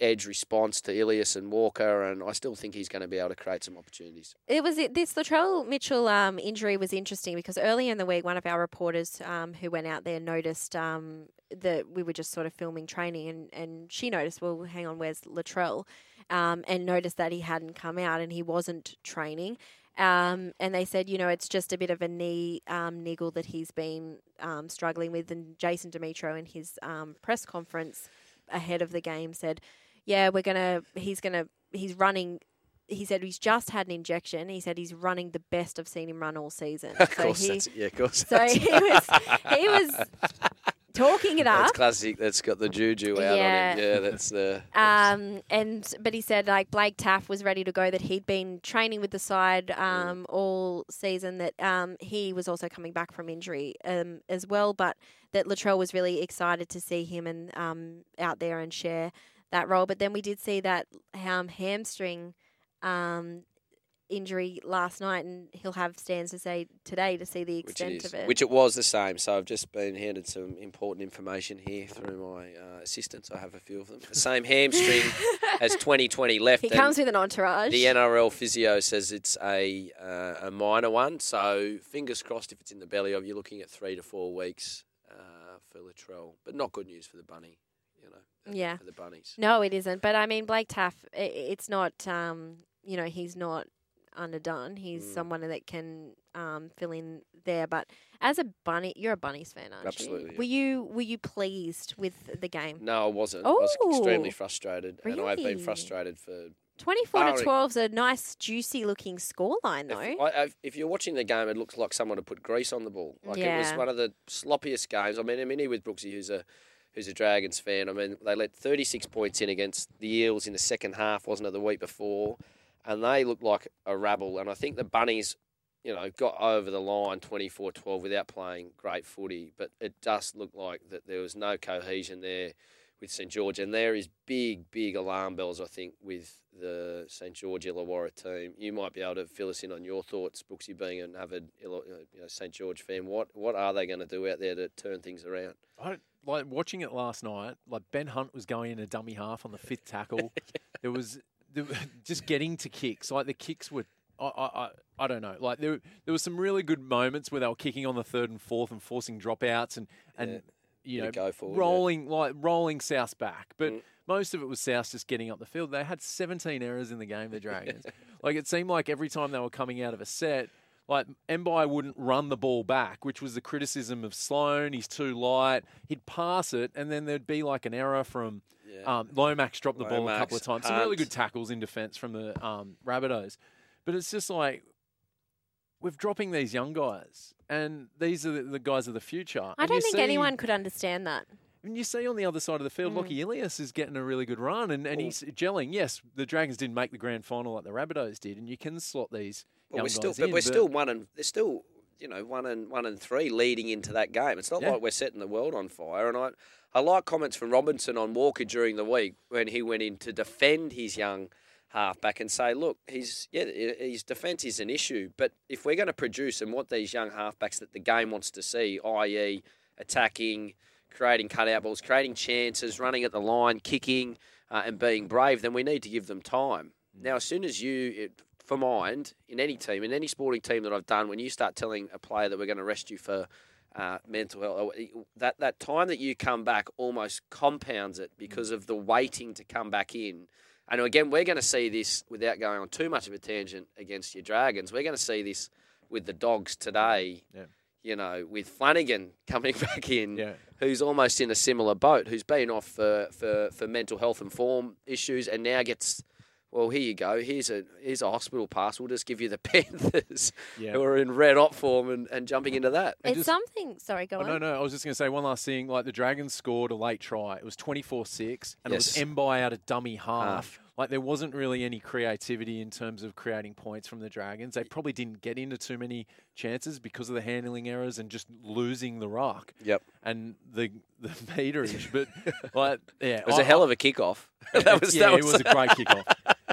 edge response to Ilias and Walker, and I still think he's going to be able to create some opportunities. It was this Latrell Mitchell um, injury was interesting because earlier in the week, one of our reporters um, who went out there noticed um, that we were just sort of filming training, and, and she noticed, well, hang on, where's Latrell? Um, and noticed that he hadn't come out and he wasn't training. Um, and they said, you know, it's just a bit of a knee um, niggle that he's been um, struggling with. And Jason Demetriou in his um, press conference ahead of the game said, yeah, we're gonna, he's gonna, he's running. He said he's just had an injection. He said he's running the best I've seen him run all season. Of So course, he- that's yeah, of course. So he was, he was talking it up. That's classic. That's got the juju out Yeah. on him. Yeah, that's the. Um, and but he said like Blake Taaffe was ready to go. That he'd been training with the side Mm. um, all season. That um, he was also coming back from injury um, as well. But that Latrell was really excited to see him and um, out there and share that role. But then we did see that um, hamstring um, injury last night, and he'll have stands to say today to see the extent is, of it. which it was the same. So I've just been handed some important information here through my uh, assistants. I have a few of them. The same hamstring as 2020 left. he comes with an entourage. The NRL physio says it's a uh, a minor one. So fingers crossed if it's in the belly of you're looking at three to four weeks uh, for Latrell, but not good news for the bunny. You know, yeah. for the bunnies. No, it isn't. But I mean, Blake Taaffe, it's not. Um, you know, he's not underdone. He's Mm. someone that can um, fill in there. But as a bunny, you're a bunnies fan, aren't Absolutely, you? yeah. Were you Were you pleased with the game? No, I wasn't. I was extremely Oh, frustrated, and I've been frustrated for Twenty-four to twelve is a nice, juicy looking scoreline, though. If, I, if you're watching the game, it looks like someone had put grease on the ball. Like it was one of the sloppiest games. I mean, I'm in here with Brooksy, who's a who's a Dragons fan. I mean, they let 36 points in against the Eels in the second half, wasn't it, the week before? And they looked like a rabble. And I think the Bunnies, you know, got over the line 24-12 without playing great footy. But it does look like that there was no cohesion there with St George, and there is big, big alarm bells. I think with the St George Illawarra team, you might be able to fill us in on your thoughts, Brooksy, being an avid you know, St George fan. What what are they going to do out there to turn things around? I don't, like watching it last night. Like Ben Hunt was going in a dummy half on the fifth tackle. There was were- just getting to kicks. Like the kicks were. I, I, I- don't know. Like there, there was some really good moments where they were kicking on the third and fourth and forcing dropouts and and you know go forward, yeah. rolling like rolling South back. But mm. most of it was South just getting up the field. They had 17 errors in the game. The Dragons. like it seemed like every time they were coming out of a set. Like Mbye wouldn't run the ball back, which was the criticism of Sloan. He's too light. He'd pass it, and then there'd be like an error from um, Lomax dropped the ball a couple of times. Some really good tackles in defence from the um, Rabbitohs. But it's just like we're dropping these young guys, and these are the, the guys of the future. I And don't think see- anyone could understand that. and you see on the other side of the field, Mm. Lockie Ilias is getting a really good run, and, and he's gelling. Yes, the Dragons didn't make the grand final like the Rabbitohs did, and you can slot these Well, young we're still, guys but in, we're still one and they're still, you know, one and one and three leading into that game. It's not Yeah. like we're setting the world on fire. And I, I like comments from Robinson on Walker during the week when he went in to defend his young halfback and say, look, he's yeah, his defence is an issue, but if we're going to produce and what these young halfbacks that the game wants to see, i.e., attacking, creating cutout balls, creating chances, running at the line, kicking, uh, and being brave, then we need to give them time. Now, as soon as you, it, for mind, in any team, in any sporting team that I've done, when you start telling a player that we're going to rest you for uh, mental health, that, that time that you come back almost compounds it because of the waiting to come back in. And again, we're going to see this without going on too much of a tangent against your Dragons. We're going to see this with the Dogs today. Yeah. You know, with Flanagan coming back in, who's almost in a similar boat, who's been off for, for, for mental health and form issues, and now gets, well, here you go. Here's a here's a hospital pass. We'll just give you the Panthers, Yeah. who are in red hot form, and, and jumping into that. It's something. Sorry, go Oh, on. no, no. I was just going to say one last thing. Like the Dragons scored a late try. It was 24 6, and Yes. it was Mbye out of dummy half. Half. Like there wasn't really any creativity in terms of creating points from the Dragons. They probably didn't get into too many chances because of the handling errors and just losing the rock. Yep. And the the meterage, but like yeah, It was a hell of a kickoff. that was yeah, that it was a great kickoff.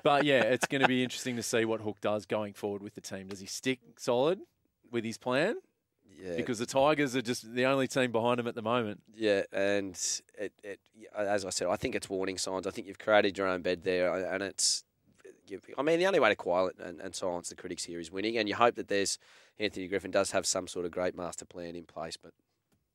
But yeah, it's going to be interesting to see what Hook does going forward with the team. Does he stick solid with his plan? Yeah. Because the Tigers are just the only team behind him at the moment. Yeah, and it, it, as I said, I think it's warning signs. I think you've created your own bed there, and it's. I mean, the only way to quiet and, and silence the critics here is winning, and you hope that there's Anthony Griffin does have some sort of great master plan in place. But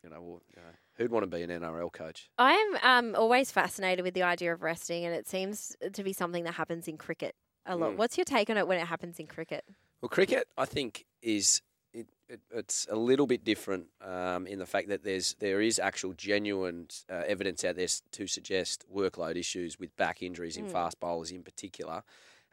you know, well, you know who'd want to be an NRL coach? I am um, always fascinated with the idea of resting, and it seems to be something that happens in cricket a lot. Mm. What's your take on it when it happens in cricket? Well, cricket, I think, is it, it, it's a little bit different um, in the fact that there's there is actual genuine uh, evidence out there to suggest workload issues with back injuries in Mm. fast bowlers in particular,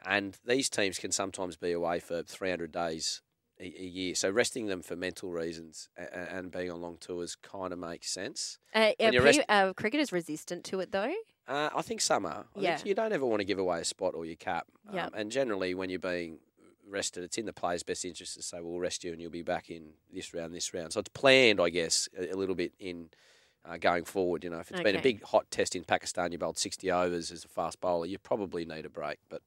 and these teams can sometimes be away for 300 days a, a year. So resting them for mental reasons and, and being on long tours kind of makes sense. Uh, uh, rest- uh, cricket is resistant to it, though. uh, I think some are. I Yeah. you don't ever want to give away a spot or your cap. Um, Yep. and generally, when you're being rested, it's in the player's best interest to say, "We'll rest you, and you'll be back in this round, this round." So it's planned, I guess, a, a little bit in uh, going forward. You know, if it's been a big hot test in Pakistan, you bowled 60 overs as a fast bowler, you probably need a break. But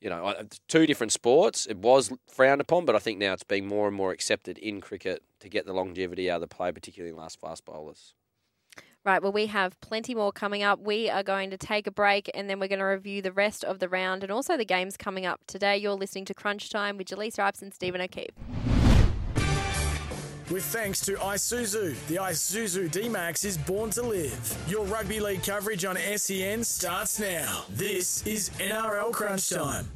you know, two different sports. It was frowned upon, but I think now it's being more and more accepted in cricket to get the longevity out of the play, particularly in last fast bowlers. Right, well, we have plenty more coming up. We are going to take a break and then we're going to review the rest of the round and also the games coming up today. You're listening to Crunch Time with Jaleesa Apps and Stephen O'Keefe. With thanks to Isuzu, the Isuzu D-Max is born to live. Your rugby league coverage on SEN starts now. This is NRL Crunch Time.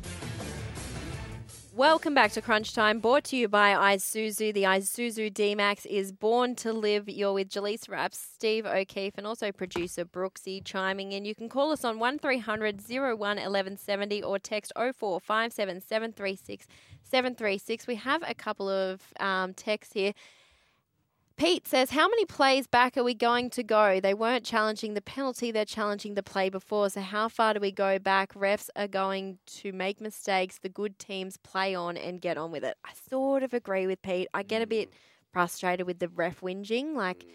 Welcome back to Crunch Time, brought to you by Isuzu. The Isuzu D-Max is born to live. You're with Jaleesa Apps, Steve O'Keefe, and also producer Brooksy chiming in. You can call us on 1300 01 1170 or text 0457 736 736. We have a couple of um, texts here. Pete says, How many plays back are we going to go? They weren't challenging the penalty, they're challenging the play before. So, how far do we go back? Refs are going to make mistakes the good teams play on and get on with it. I sort of agree with Pete. I get a bit mm. frustrated with the ref whinging. Like, mm.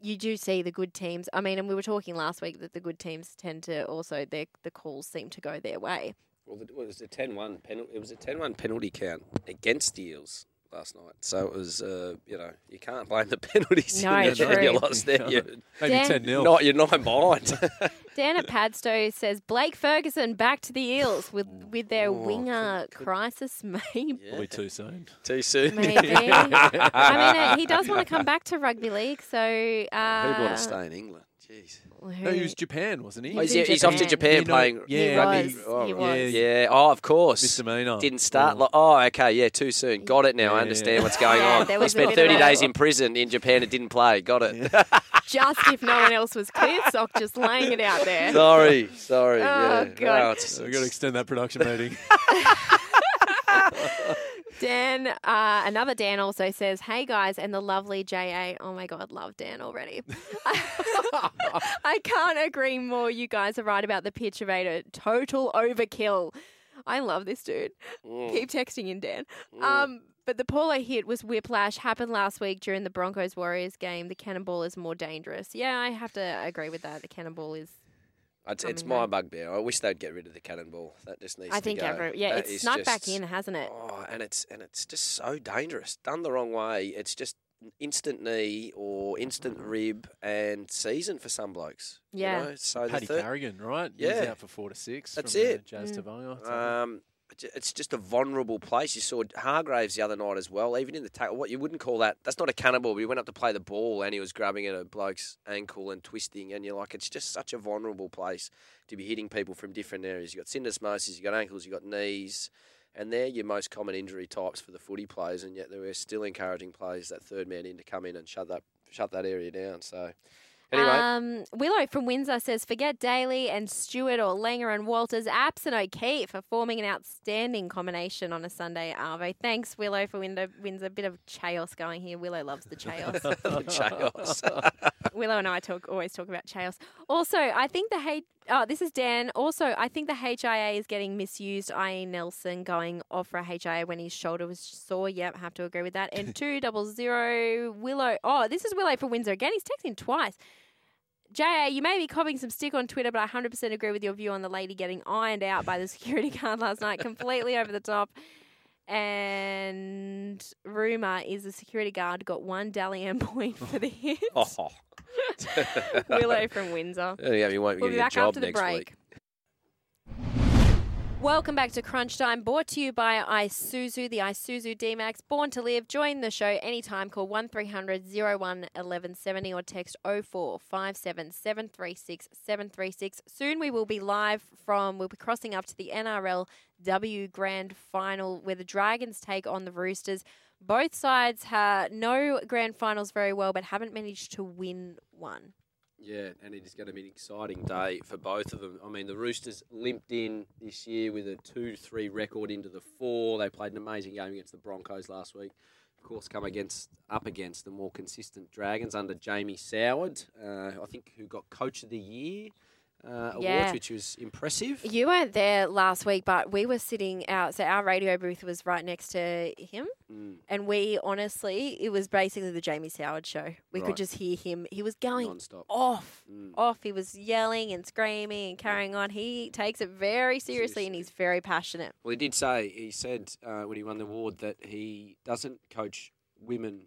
you do see the good teams. I mean, and we were talking last week that the good teams tend to also, their, the calls seem to go their way. Well, it was a 10-1 penalty. It was a 10-1 penalty count against the Eels last night. So it was, uh, you know, you can't blame the penalties. No, you, true. you lost there. You, Maybe Dan- 10-0. Not, you're not behind. Dan at Padstow says Blake Ferguson back to the Eels with with their winger crisis. Maybe. Probably too soon. Too soon. Maybe. I mean, uh, he does want to come back to rugby league, so uh, Who'd want to stay in England? Jeez. No, he was Japan, wasn't he? Oh, he's, he's off to Japan Yeah, no, playing yeah, rugby. was, Oh, he right. was. Yeah. Oh, of course. Misdemeanor. Didn't start. Like, oh, okay. Yeah, too soon. Got it now. I Yeah. understand what's going Yeah, on. there He was a spent bit of 30 a- days in prison in Japan and didn't play. Got it. just if no one else was clear, sock just laying it out there. sorry. Sorry. Oh, yeah. God. Wow, it's, We've got to extend that production meeting. Dan, uh, another Dan also says, "Hey guys," and the lovely JA. Oh my God, love Dan already. I can't agree more. You guys are right about the pitch evader. Total overkill. I love this dude. Mm. Keep texting in, Dan. Um, but the Paulo hit was whiplash. Happened last week during the Broncos Warriors game. The cannonball is more dangerous. Yeah, I have to agree with that. The cannonball is. It's, it's my back. bugbear. I wish they'd get rid of the cannonball. That just needs to go. I to think go. every yeah, That it's is snuck back in, hasn't it? Oh, and it's and it's just so dangerous. Done the wrong way, it's just instant knee or instant rib and season for some blokes. you Yeah. know? So Paddy the Carrigan, right? Yeah. He's out for four to six. That's from the it. Jazz Mm. Tevaga. Um, it's- just a vulnerable place. You saw Hargraves the other night as well. Even in the tackle, what you wouldn't call that. That's not a cannonball. But he went up to play the ball and he was grabbing at a bloke's ankle and twisting. And you're like, it's just such a vulnerable place to be hitting people from different areas. You have got syndesmosis, you have got ankles, you have got knees, and they're your most common injury types for the footy players. And yet we're still encouraging players that third man in to come in and shut that shut that area down. So anyway. Um, Willow from Windsor says, forget Daley and Stuart or Langer and Walters. Apps and O'Keefe are forming an outstanding combination on a Sunday Arvo. Thanks, Willow, for Windsor. Windsor. A bit of chaos going here. Willow loves the chaos. the chaos. Willow and I talk always talk about chaos. Also, I think the H. Oh, this is Dan. Also, I think the HIA is getting misused. I.E. Nelson going off for a HIA when his shoulder was sore. Yep, have to agree with that. And two double zero Willow. Oh, this is Willow for Windsor again. He's texting twice. JA, you may be copping some stick on Twitter, but I 100% agree with your view on the lady getting ironed out by the security guard last night. Completely over the top. And rumour is the security guard got one Dally M point for the hit. oh. Willow from Windsor. Yeah, you won't We'll get be a back job after the next break. week. Welcome back to Crunch Time, brought to you by Isuzu, the Isuzu D-Max, born to live. Join the show anytime. Call 1300 01 1170 or text 0457 736 736. Soon we will be live from, we'll be crossing up to the NRL W Grand Final where the Dragons take on the Roosters. Both sides ha know grand finals very well, but haven't managed to win one. Yeah, and it is going to be an exciting day for both of them. I mean, the Roosters limped in this year with a 2 3 record into the four. They played an amazing game against the Broncos last week. Of course, come against up against the more consistent Dragons under Jamie Soward, uh, I think, who got Coach of the Year uh, Yeah. awards, which was impressive. You weren't there last week, but we were sitting out. So our radio booth was right next to him, Mm. and we honestly, it was basically the Jamie Soward show. We Right. could just hear him. He was going Non-stop. off, Mm. off. He was yelling and screaming and carrying on. He takes it very seriously, and he's very passionate. Well, he did say he said uh, when he won the award that he doesn't coach women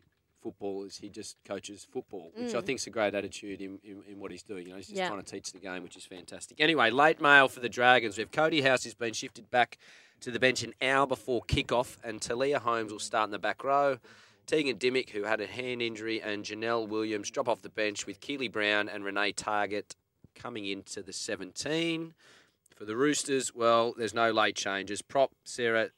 footballers; he just coaches football, which I Mm. think is a great attitude in, in, in what he's doing. You know, he's just Yeah. trying to teach the game, which is fantastic. Anyway, late mail for the Dragons. We have Cody House has been shifted back to the bench an hour before kickoff, and Talia Holmes will start in the back row. Tegan Dimmick, who had a hand injury, and Janelle Williams drop off the bench with Keely Brown and Renee Targett coming into the 17. For the Roosters, well, there's no late changes. Prop Sarah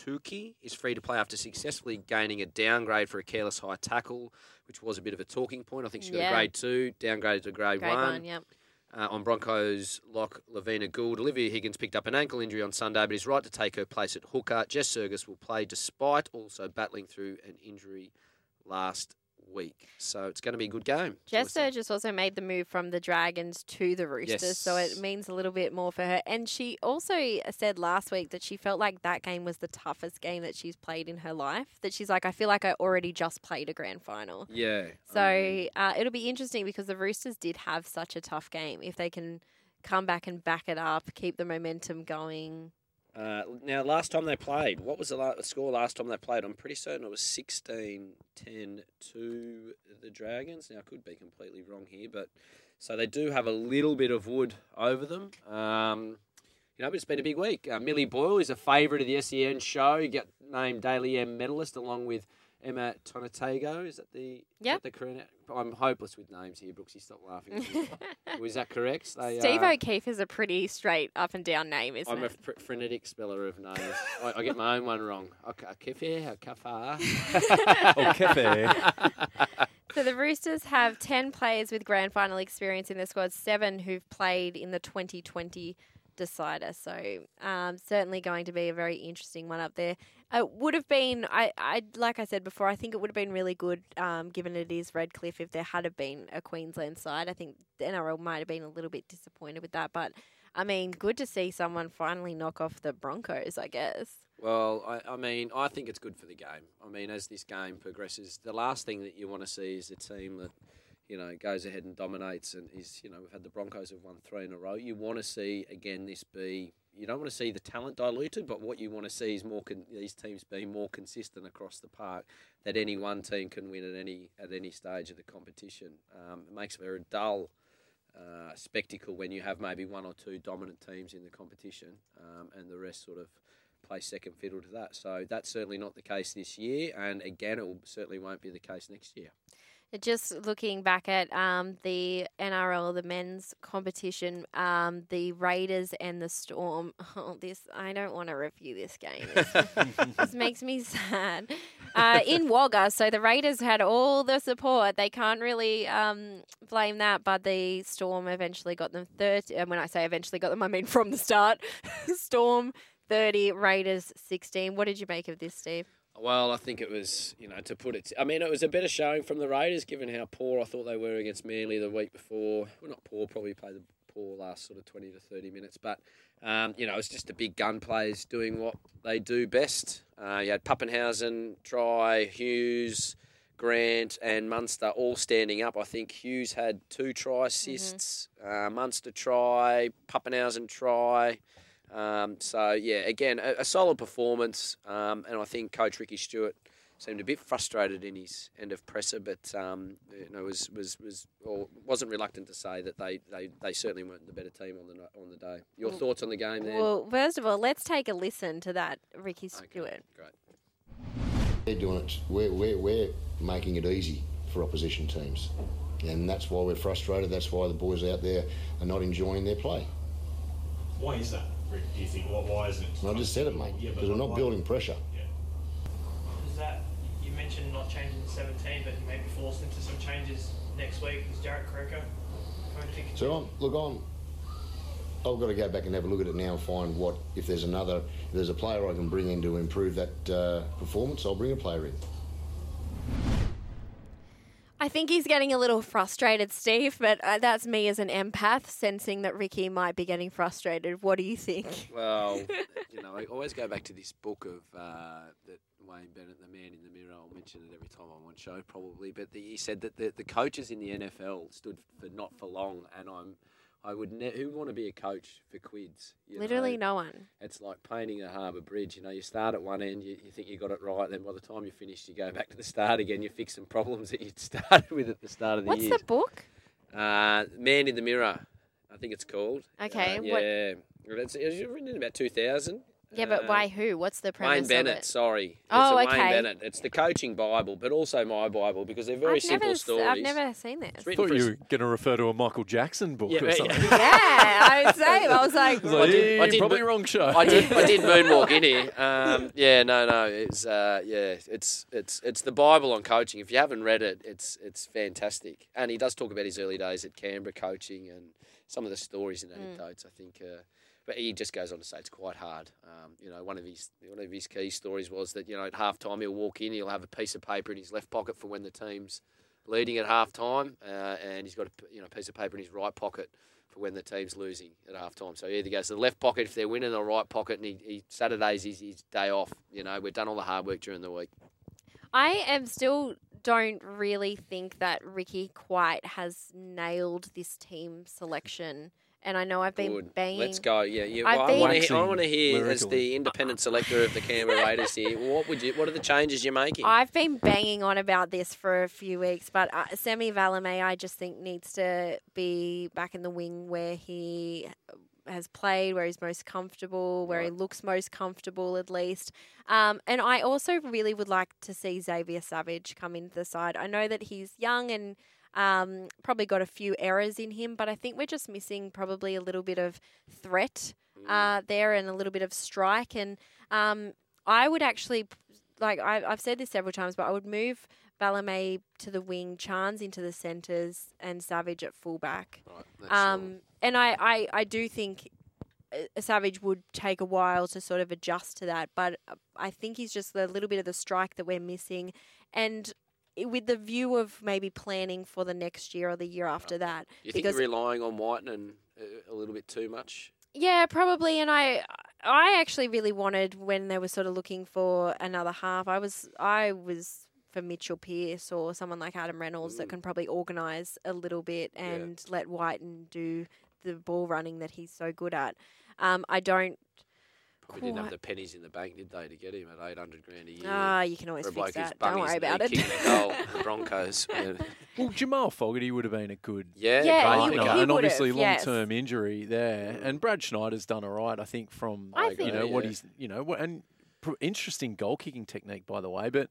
Togatuki is free to play after successfully gaining a downgrade for a careless high tackle, which was a bit of a talking point. I think she got Yeah. a grade two, downgraded to grade, Grade one, yep. Uh, on Broncos lock Lavinia Gould. Olivia Higgins picked up an ankle injury on Sunday, but is right to take her place at hooker. Jess Sergis will play despite also battling through an injury last week. So it's going to be a good game. Jess Sergis also made the move from the Dragons to the Roosters, so it means a little bit more for her. And she also said last week that she felt like that game was the toughest game that she's played in her life. That she's like, I feel like I already just played a grand final. Yeah. So uh, it'll be interesting because the Roosters did have such a tough game. If they can come back and back it up, keep the momentum going. Uh, now, last time they played, what was the la- score last time they played? I'm pretty certain it was 16 10 to the Dragons. Now, I could be completely wrong here, but so they do have a little bit of wood over them. Um, you know, it's been a big week. Uh, Millie Boyle is a favourite of the SEN show. You get named Dally M medalist along with Emma Tonegato. Is that the Yeah. the correct? I'm hopeless with names here, Brooksy. Stop laughing. Was that correct? They, Steve uh, O'Keefe is a pretty straight up and down name, isn't it? I'm a fr- frenetic speller of names. I, I get my own one wrong. Okay, Kefe, Kafa. Oh, Kefe. So the Roosters have 10 players with grand final experience in their squad, seven who've played in the 2020 decider. So um, certainly going to be a very interesting one up there. It would have been, I, I like I said before, I think it would have been really good, um, given it is Redcliffe, if there had have been a Queensland side. I think the NRL might have been a little bit disappointed with that, but I mean, good to see someone finally knock off the Broncos, I guess. Well, I, I mean, I think it's good for the game. I mean, as this game progresses, the last thing that you want to see is a team that, you know, goes ahead and dominates and is, you know, we've had the Broncos have won three in a row. You want to see, again, this be, you don't want to see the talent diluted, but what you want to see is more, con- these teams being more consistent across the park, that any one team can win at any, at any stage of the competition. Um, it makes for a very dull, uh, spectacle when you have maybe one or two dominant teams in the competition um, and the rest sort of play second fiddle to that. So that's certainly not the case this year, and again, it will, certainly won't be the case next year. Just looking back at um, the NRL, the men's competition, um, the Raiders and the Storm. Oh, this I don't want to review this game. This makes me sad. Uh, in Wagga, so the Raiders had all the support. They can't really um, blame that, but the Storm eventually got them thirty. And when I say eventually got them, I mean from the start. Storm thirty, Raiders sixteen. What did you make of this, Steve? Well, I think it was, you know, to put it. I mean, it was a better showing from the Raiders, given how poor I thought they were against Manly the week before. Well, not poor, probably played the poor last sort of twenty to thirty minutes, but um, you know, it's just the big gun players doing what they do best. Uh, you had Papenhuyzen, Try, Hughes, Grant, and Munster all standing up. I think Hughes had two try assists, uh, Munster try, Papenhuyzen try. Um, so yeah, again, a, a solid performance, um, and I think Coach Ricky Stuart seemed a bit frustrated in his end of presser, but um, you know was was was or wasn't reluctant to say that they, they, they certainly weren't the better team on the on the day. Your Well- thoughts on the game then? Well, first of all, let's take a listen to that, Ricky Stuart. Great. They're doing it. We're, we're, we're making it easy for opposition teams. And that's why we're frustrated. That's why the boys out there are not enjoying their play. Why is that, Rick, do you think? Why, why isn't it? I just said it, mate, Yeah, but because we're not why- building pressure. Is that you mentioned not changing the 17, but you may be forced into some changes next week? Is Jarrod Croker going to continue? So I'm, look, I'm, I've got to go back and have a look at it now and find what, if there's another, if there's a player I can bring in to improve that uh, performance, I'll bring a player in. I think he's getting a little frustrated, Steve, but uh, that's me as an empath sensing that Ricky might be getting frustrated. What do you think? Well, you know, I always go back to this book of uh, that Wayne Bennett, the man in the mirror. I'll mention it every time I'm on show, probably. But the, he said that the, the coaches in the NFL stood for not for long, and I'm. I would ne- who would want to be a coach for quids? you Literally know? no one. It's like painting a harbour bridge. You know, you start at one end, you, you think you got it right, then by the time you're finished, you go back to the start again. You fix some problems that you'd started with at the start of the What's year. What's the book? Uh, Man in the Mirror, I think it's called. Okay, Uh, what- yeah. It's, it was written in about 2000. Yeah, but Uh, why who? What's the premise Wayne Bennett, of it? sorry. It's Oh, a okay. Wayne Bennett. It's the coaching Bible, but also my Bible because they're very I've simple never, stories. I've never seen this. I thought you were going to refer to a Michael Jackson book Yeah, or something. Yeah, I would say. I was like, I was like, I did- I "Eh, did probably wrong show. I did. I did moonwalk in here. Um, yeah, no, no. It's uh, yeah, it's it's it's the Bible on coaching. If you haven't read it, it's it's fantastic. And he does talk about his early days at Canberra coaching and some of the stories and Mm. anecdotes. I think. Uh, but he just goes on to say it's quite hard. Um, you know, one of his one of his key stories was that you know at half time he'll walk in, he'll have a piece of paper in his left pocket for when the team's leading at half time, uh, and he's got a you know piece of paper in his right pocket for when the team's losing at half time. So he either goes to the left pocket if they're winning, or right pocket, and he, he Saturday's his, his day off. You know, we've done all the hard work during the week. I am still don't really think that Ricky quite has nailed this team selection. And I know I've been Good. banging. Let's go. Yeah, yeah. I've Well, I want to. hear I want to hear as the independent selector of the Canberra Raiders here. What would you? What are the changes you're making? I've been banging on about this for a few weeks, but uh, Semi Valemei, I just think needs to be back in the wing where he has played, where he's most comfortable, where he looks most comfortable at least. Um, and I also really would like to see Xavier Savage come into the side. I know that he's young and um, probably got a few errors in him, but I think we're just missing probably a little bit of threat uh, there and a little bit of strike. And um, I would actually, like I, I've said this several times, but I would move Valemei to the wing, Chance into the centres, and Savage at fullback. Right, Um, and I, I, I do think uh, Savage would take a while to sort of adjust to that, but uh, I think he's just a little bit of the strike that we're missing, and with the view of maybe planning for the next year or the year after that. you think you're relying on Wighton and uh, a little bit too much? Yeah, probably. And I, I actually really wanted when they were sort of looking for another half. I was, I was for Mitchell Pearce or someone like Adam Reynolds that can probably organise a little bit and let Wighton do the ball running that he's so good at. Um, I don't. Probably didn't have the pennies in the bank, did they, to get him at eight hundred grand a year? Ah, you can always for a fix bloke who's that. Don't worry about it. goal, the Broncos. Yeah. Well, Jamal Fogarty would have been a good Yeah, Yeah, great he- pickup. he and obviously have, long yes. term injury there. And Brad Schneider's done all right, I think, from I you think- know what he's you know what- and pr- interesting goal kicking technique by the way. But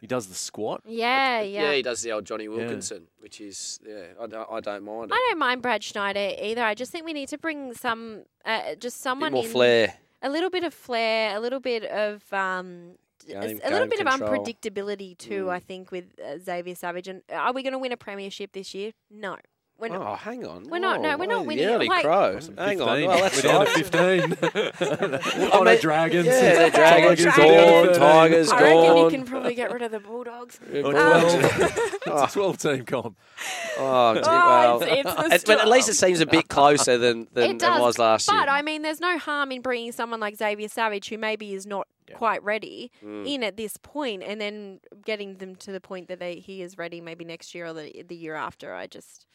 he does the squat. Yeah, yeah. Yeah, he does the old Jonny Wilkinson, which is yeah, I don't, I don't mind it. I don't mind Brad Schneider either. I just think we need to bring some, uh, just someone more in, flair. A little bit of flair, a little bit of um, Game- a little bit of unpredictability too. I think with uh, Xavier Savage. And are we going to win a premiership this year? No, we're not. Oh, hang on. We're not- no, we're not whoa, winning The early Like- crow. Hang on. Well, that's We're down to 15. I oh, mean- the Dragons. Yeah, the Dragons Tigers gone, down to 13. Tigers I reckon you can probably get rid of the Bulldogs. Um, 12. it's a 12 team comp. Oh, gee, Oh, well, it's- it's the it- but at least it seems a bit closer than, than it does, it was last but year. But I mean, there's no harm in bringing someone like Xavier Savage, who maybe is not quite ready, Mm. in at this point, and then getting them to the point that they he is ready, maybe next year or the the year after. I just,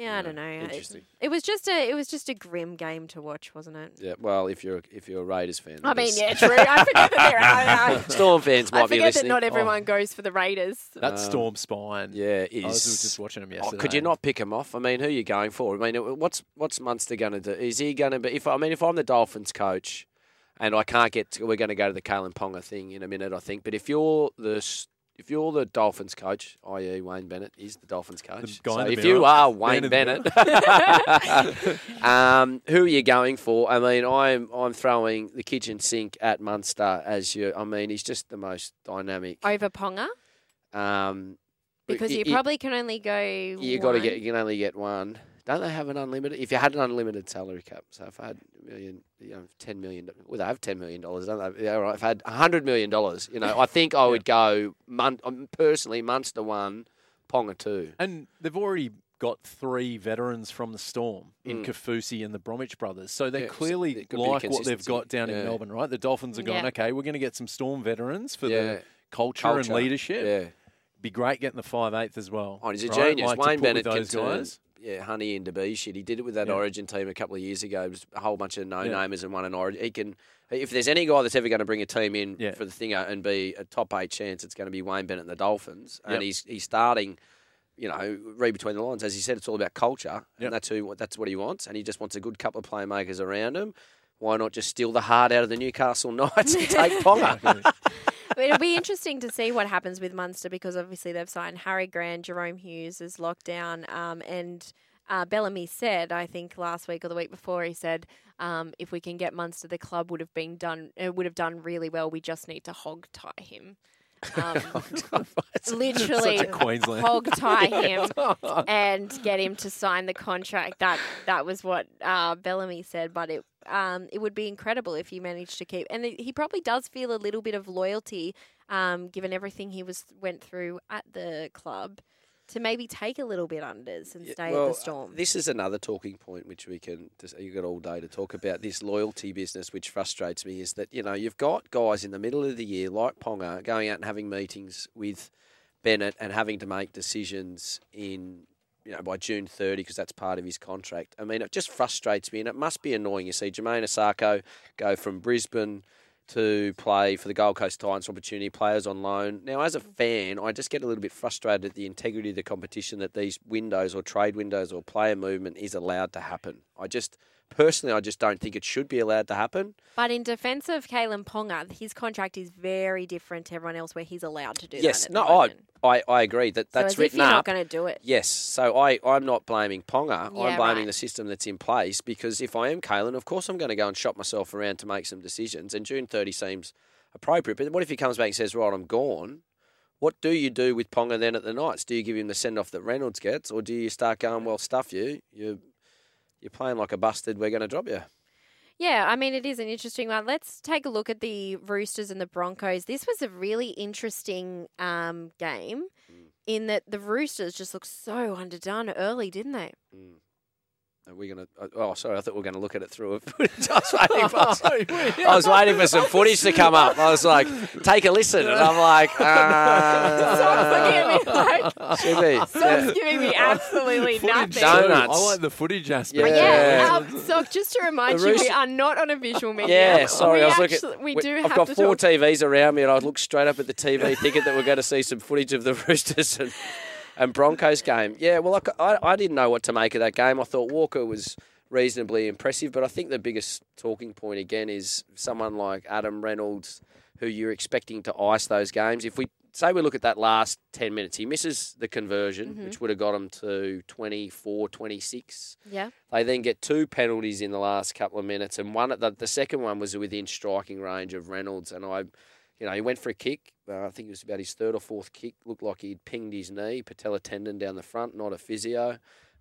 yeah, I don't know. It- interesting. It, was just a it was just a grim game to watch, wasn't it? Yeah, well, if you're if you're a Raiders fan, I mean, is- yeah, true. I forget that there are. I, Storm fans might I be forget that listening. not Oh. everyone goes for the Raiders. That Um, storm spine. Yeah, I was just watching them Oh, yesterday. could you not pick him off? I mean, who are you going for? I mean, what's what's Munster going to do? Is he going to be? If I mean, if I'm the Dolphins coach, and I can't get, to, we're going to go to the Kalyn Ponga thing in a minute, I think. But if you're the s- if you're the Dolphins coach, i.e. Wayne Bennett is the Dolphins coach. guy So if mirror. you are Wayne in Bennett, um, who are you going for? I mean, I'm I'm throwing the kitchen sink at Munster as you. I mean, he's just the most dynamic. Over Ponga Um, because y- you y- probably can only go. you got to get. You can only get one. Don't they have an unlimited? If you had an unlimited salary cap, so if I had a million, you know, ten million. Well, they have ten million dollars, don't they? Yeah, all right. If I had hundred million dollars, you know, I think I would go. Mun- um, personally, Munster one, Ponga two, And they've already got three veterans from the Storm in Mm. Kaufusi and the Bromwich brothers. So they Yeah, clearly there like what they've got down Yeah. in Melbourne, right? The Dolphins are going, Yeah. okay, we're going to get some Storm veterans for Yeah. the culture, Culture, and leadership. yeah. Be great getting the five eighth as well. Oh, he's a right? genius. Like Wayne Bennett with can those guys. Yeah, honey into bee shit. He did it with that Yeah. Origin team a couple of years ago. It was a whole bunch of no-namers and won an Origin. He can, if there's any guy that's ever going to bring a team in Yeah. for the thing and be a top eight chance, it's going to be Wayne Bennett and the Dolphins. And Yep. he's he's starting. You know, read between the lines. As he said, it's all about culture, Yep. and that's who that's what he wants. And he just wants a good couple of playmakers around him. Why not just steal the heart out of the Newcastle Knights and take Ponga? But it'll be interesting to see what happens with Munster because obviously they've signed Harry Grant, Jahrome Hughes is locked down, um, and uh, Bellamy said, I think last week or the week before, he said, um, if we can get Munster, the club would have been done. It would have done really well. We just need to hog tie him. Um, literally Such a Queensland. hog tie him and get him to sign the contract. That that was what uh, Bellamy said. But it um, it would be incredible if he managed to keep. And he probably does feel a little bit of loyalty, um, given everything he was went through at the club, to maybe take a little bit unders and stay well, at the Storm. This is another talking point which we can. You've got all day to talk about this loyalty business, which frustrates me. Is that you know you've got guys in the middle of the year like Ponga going out and having meetings with Bennett and having to make decisions in you know by June 30 because that's part of his contract. I mean, it just frustrates me, and it must be annoying. You see Jamayne Isaako go from Brisbane to play for the Gold Coast Titans opportunity players on loan. Now, as a fan, I just get a little bit frustrated at the integrity of the competition that these windows or trade windows or player movement is allowed to happen. I just personally, I just don't think it should be allowed to happen. But in defence of Kalyn Ponga, his contract is very different to everyone else, where he's allowed to do yes, that. at no, I. I, I agree that So that's if written you're up. not going to do it. Yes, so I, I'm not blaming Ponga. Yeah, I'm blaming right. the system that's in place because if I am Kalyn, of course I'm going to go and shop myself around to make some decisions. And June 30 seems appropriate. But what if he comes back and says, right, I'm gone? What do you do with Ponga then at the Knights? Do you give him the send off that Reynolds gets, or do you start going, well, stuff you, you, you're playing like a busted, we're going to drop you? Yeah, I mean, it is an interesting one. Let's take a look at the Roosters and the Broncos. This was a really interesting um, game in that the Roosters just looked so underdone early, didn't they? Are we going to? Oh, sorry. I thought we were going to look at it through a footage. I was waiting for, I was waiting for some footage to come up. I was like, take a listen, and I'm like, uh, should be. Sock's giving me absolutely nothing. Donuts. I like the footage aspect. Yeah. Yeah, um, so just to remind The you, we are not on a visual medium. Yeah, sorry. we I was actually, looking. We do I've have got to four talk. TVs around me, and I looked straight up at the TV, thinking that we're going to see some footage of the Roosters and, and Broncos game. Yeah, well, I, I, I didn't know what to make of that game. I thought Walker was reasonably impressive, but I think the biggest talking point again is someone like Adam Reynolds, who you're expecting to ice those games. If we say we look at that last 10 minutes, he misses the conversion, Mhm. which would have got him to 24 26. Yeah. They then get two penalties in the last couple of minutes, and one the, the second one was within striking range of Reynolds. And I, you know, he went for a kick. Uh, I think it was about his third or fourth kick. Looked like he'd pinged his knee, patella tendon down the front, not a physio.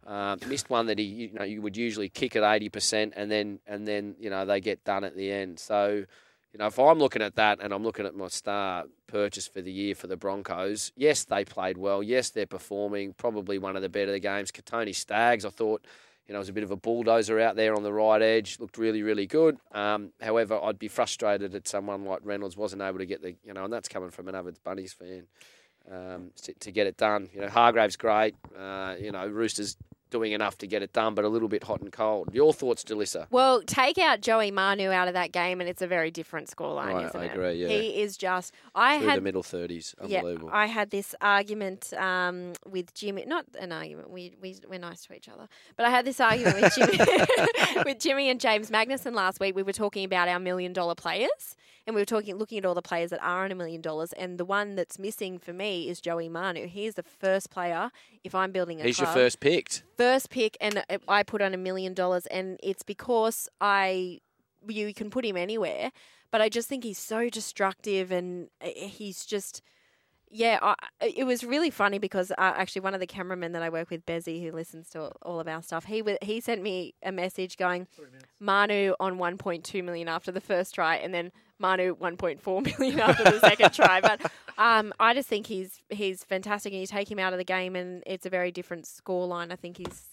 Uh, missed one that he, you know, you would usually kick at eighty percent, and then and then you know they get done at the end. So. You know, if I'm looking at that and I'm looking at my star purchase for the year for the Broncos, yes, they played well. Yes, they're performing. Probably one of the better games. Kotoni Staggs, I thought, you know, was a bit of a bulldozer out there on the right edge. Looked really, really good. Um, however, I'd be frustrated that someone like Reynolds wasn't able to get the, you know, and that's coming from an avid Bunnies fan, um, to, to get it done. You know, Hargrave's great. Uh, you know, Roosters doing enough to get it done, but a little bit hot and cold. Your thoughts, Delissa? Well, take out Joey Manu out of that game, and it's a very different scoreline, Right, isn't I it? agree, yeah. He is just. I Through had the middle 30s. Yeah, I had this argument um, with Jimmy. Not an argument. We we we're nice to each other. But I had this argument with Jimmy, with Jimmy and James Magnuson last week. We were talking about our million dollar players, and we were talking, looking at all the players that are on a million dollars. And the one that's missing for me is Joey Manu. He is the first player. If I'm building a He's your first picked. first pick, and I put on a million dollars, and it's because I you can put him anywhere, but I just think he's so destructive, and uh, he's just. Yeah, I, it was really funny because uh, actually one of the cameramen that I work with, Bezzy, who listens to all of our stuff, he wa- he sent me a message going, Manu on 1.2 million after the first try, and then Manu 1.4 million after the second try. But Um, I just think he's he's fantastic, and you take him out of the game, and it's a very different scoreline. I think he's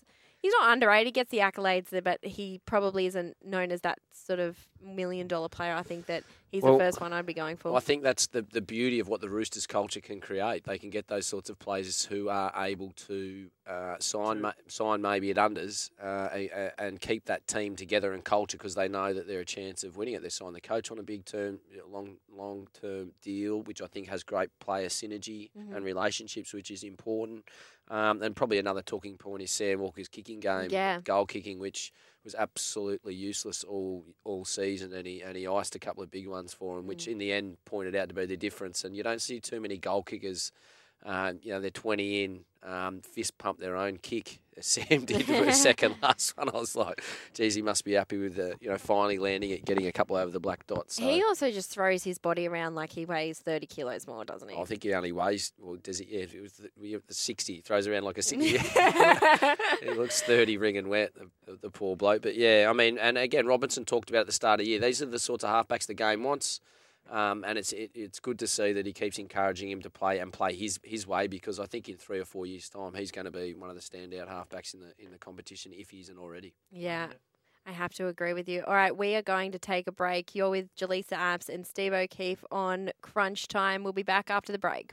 he's not underrated. He gets the accolades, there, but he probably isn't known as that sort of million dollar player. I think that he's Well, the first one I'd be going for. Well, I think that's the, the beauty of what the Roosters culture can create. They can get those sorts of players who are able to uh, sign ma- sign maybe at unders uh, a, a, and keep that team together and culture because they know that they're a chance of winning it. They sign the coach on a big term, long long term deal, which I think has great player synergy Mm-hmm. Mhm. and relationships, which is important. Um, and probably another talking point is Sam Walker's kicking game, Yeah. goal kicking, which was absolutely useless all all season, and he and he iced a couple of big ones for him, which in the end pointed out to be the difference. And you don't see too many goal kickers. Uh, you know, they're 20 in, um, fist pump their own kick. Sam did for a second last one. I was like, geez, he must be happy with the, you know, finally landing it, getting a couple over the black dots. So he also just throws his body around like he weighs thirty kilos more, doesn't he? I think he only weighs, well, does he? Yeah, if it was the, the 60, he throws around like a 60. he looks 30 ringing wet, the, the poor bloke. But yeah, I mean, and again, Robinson talked about at the start of the year, these are the sorts of halfbacks the game wants. Um, and it's it, it's good to see that he keeps encouraging him to play and play his his way because I think in three or four years' time he's going to be one of the standout halfbacks in the in the competition if he isn't already. Yeah, I have to agree with you. All right, we are going to take a break. You're with Jaleesa Apps and Steve O'Keefe on Crunch Time. We'll be back after the break.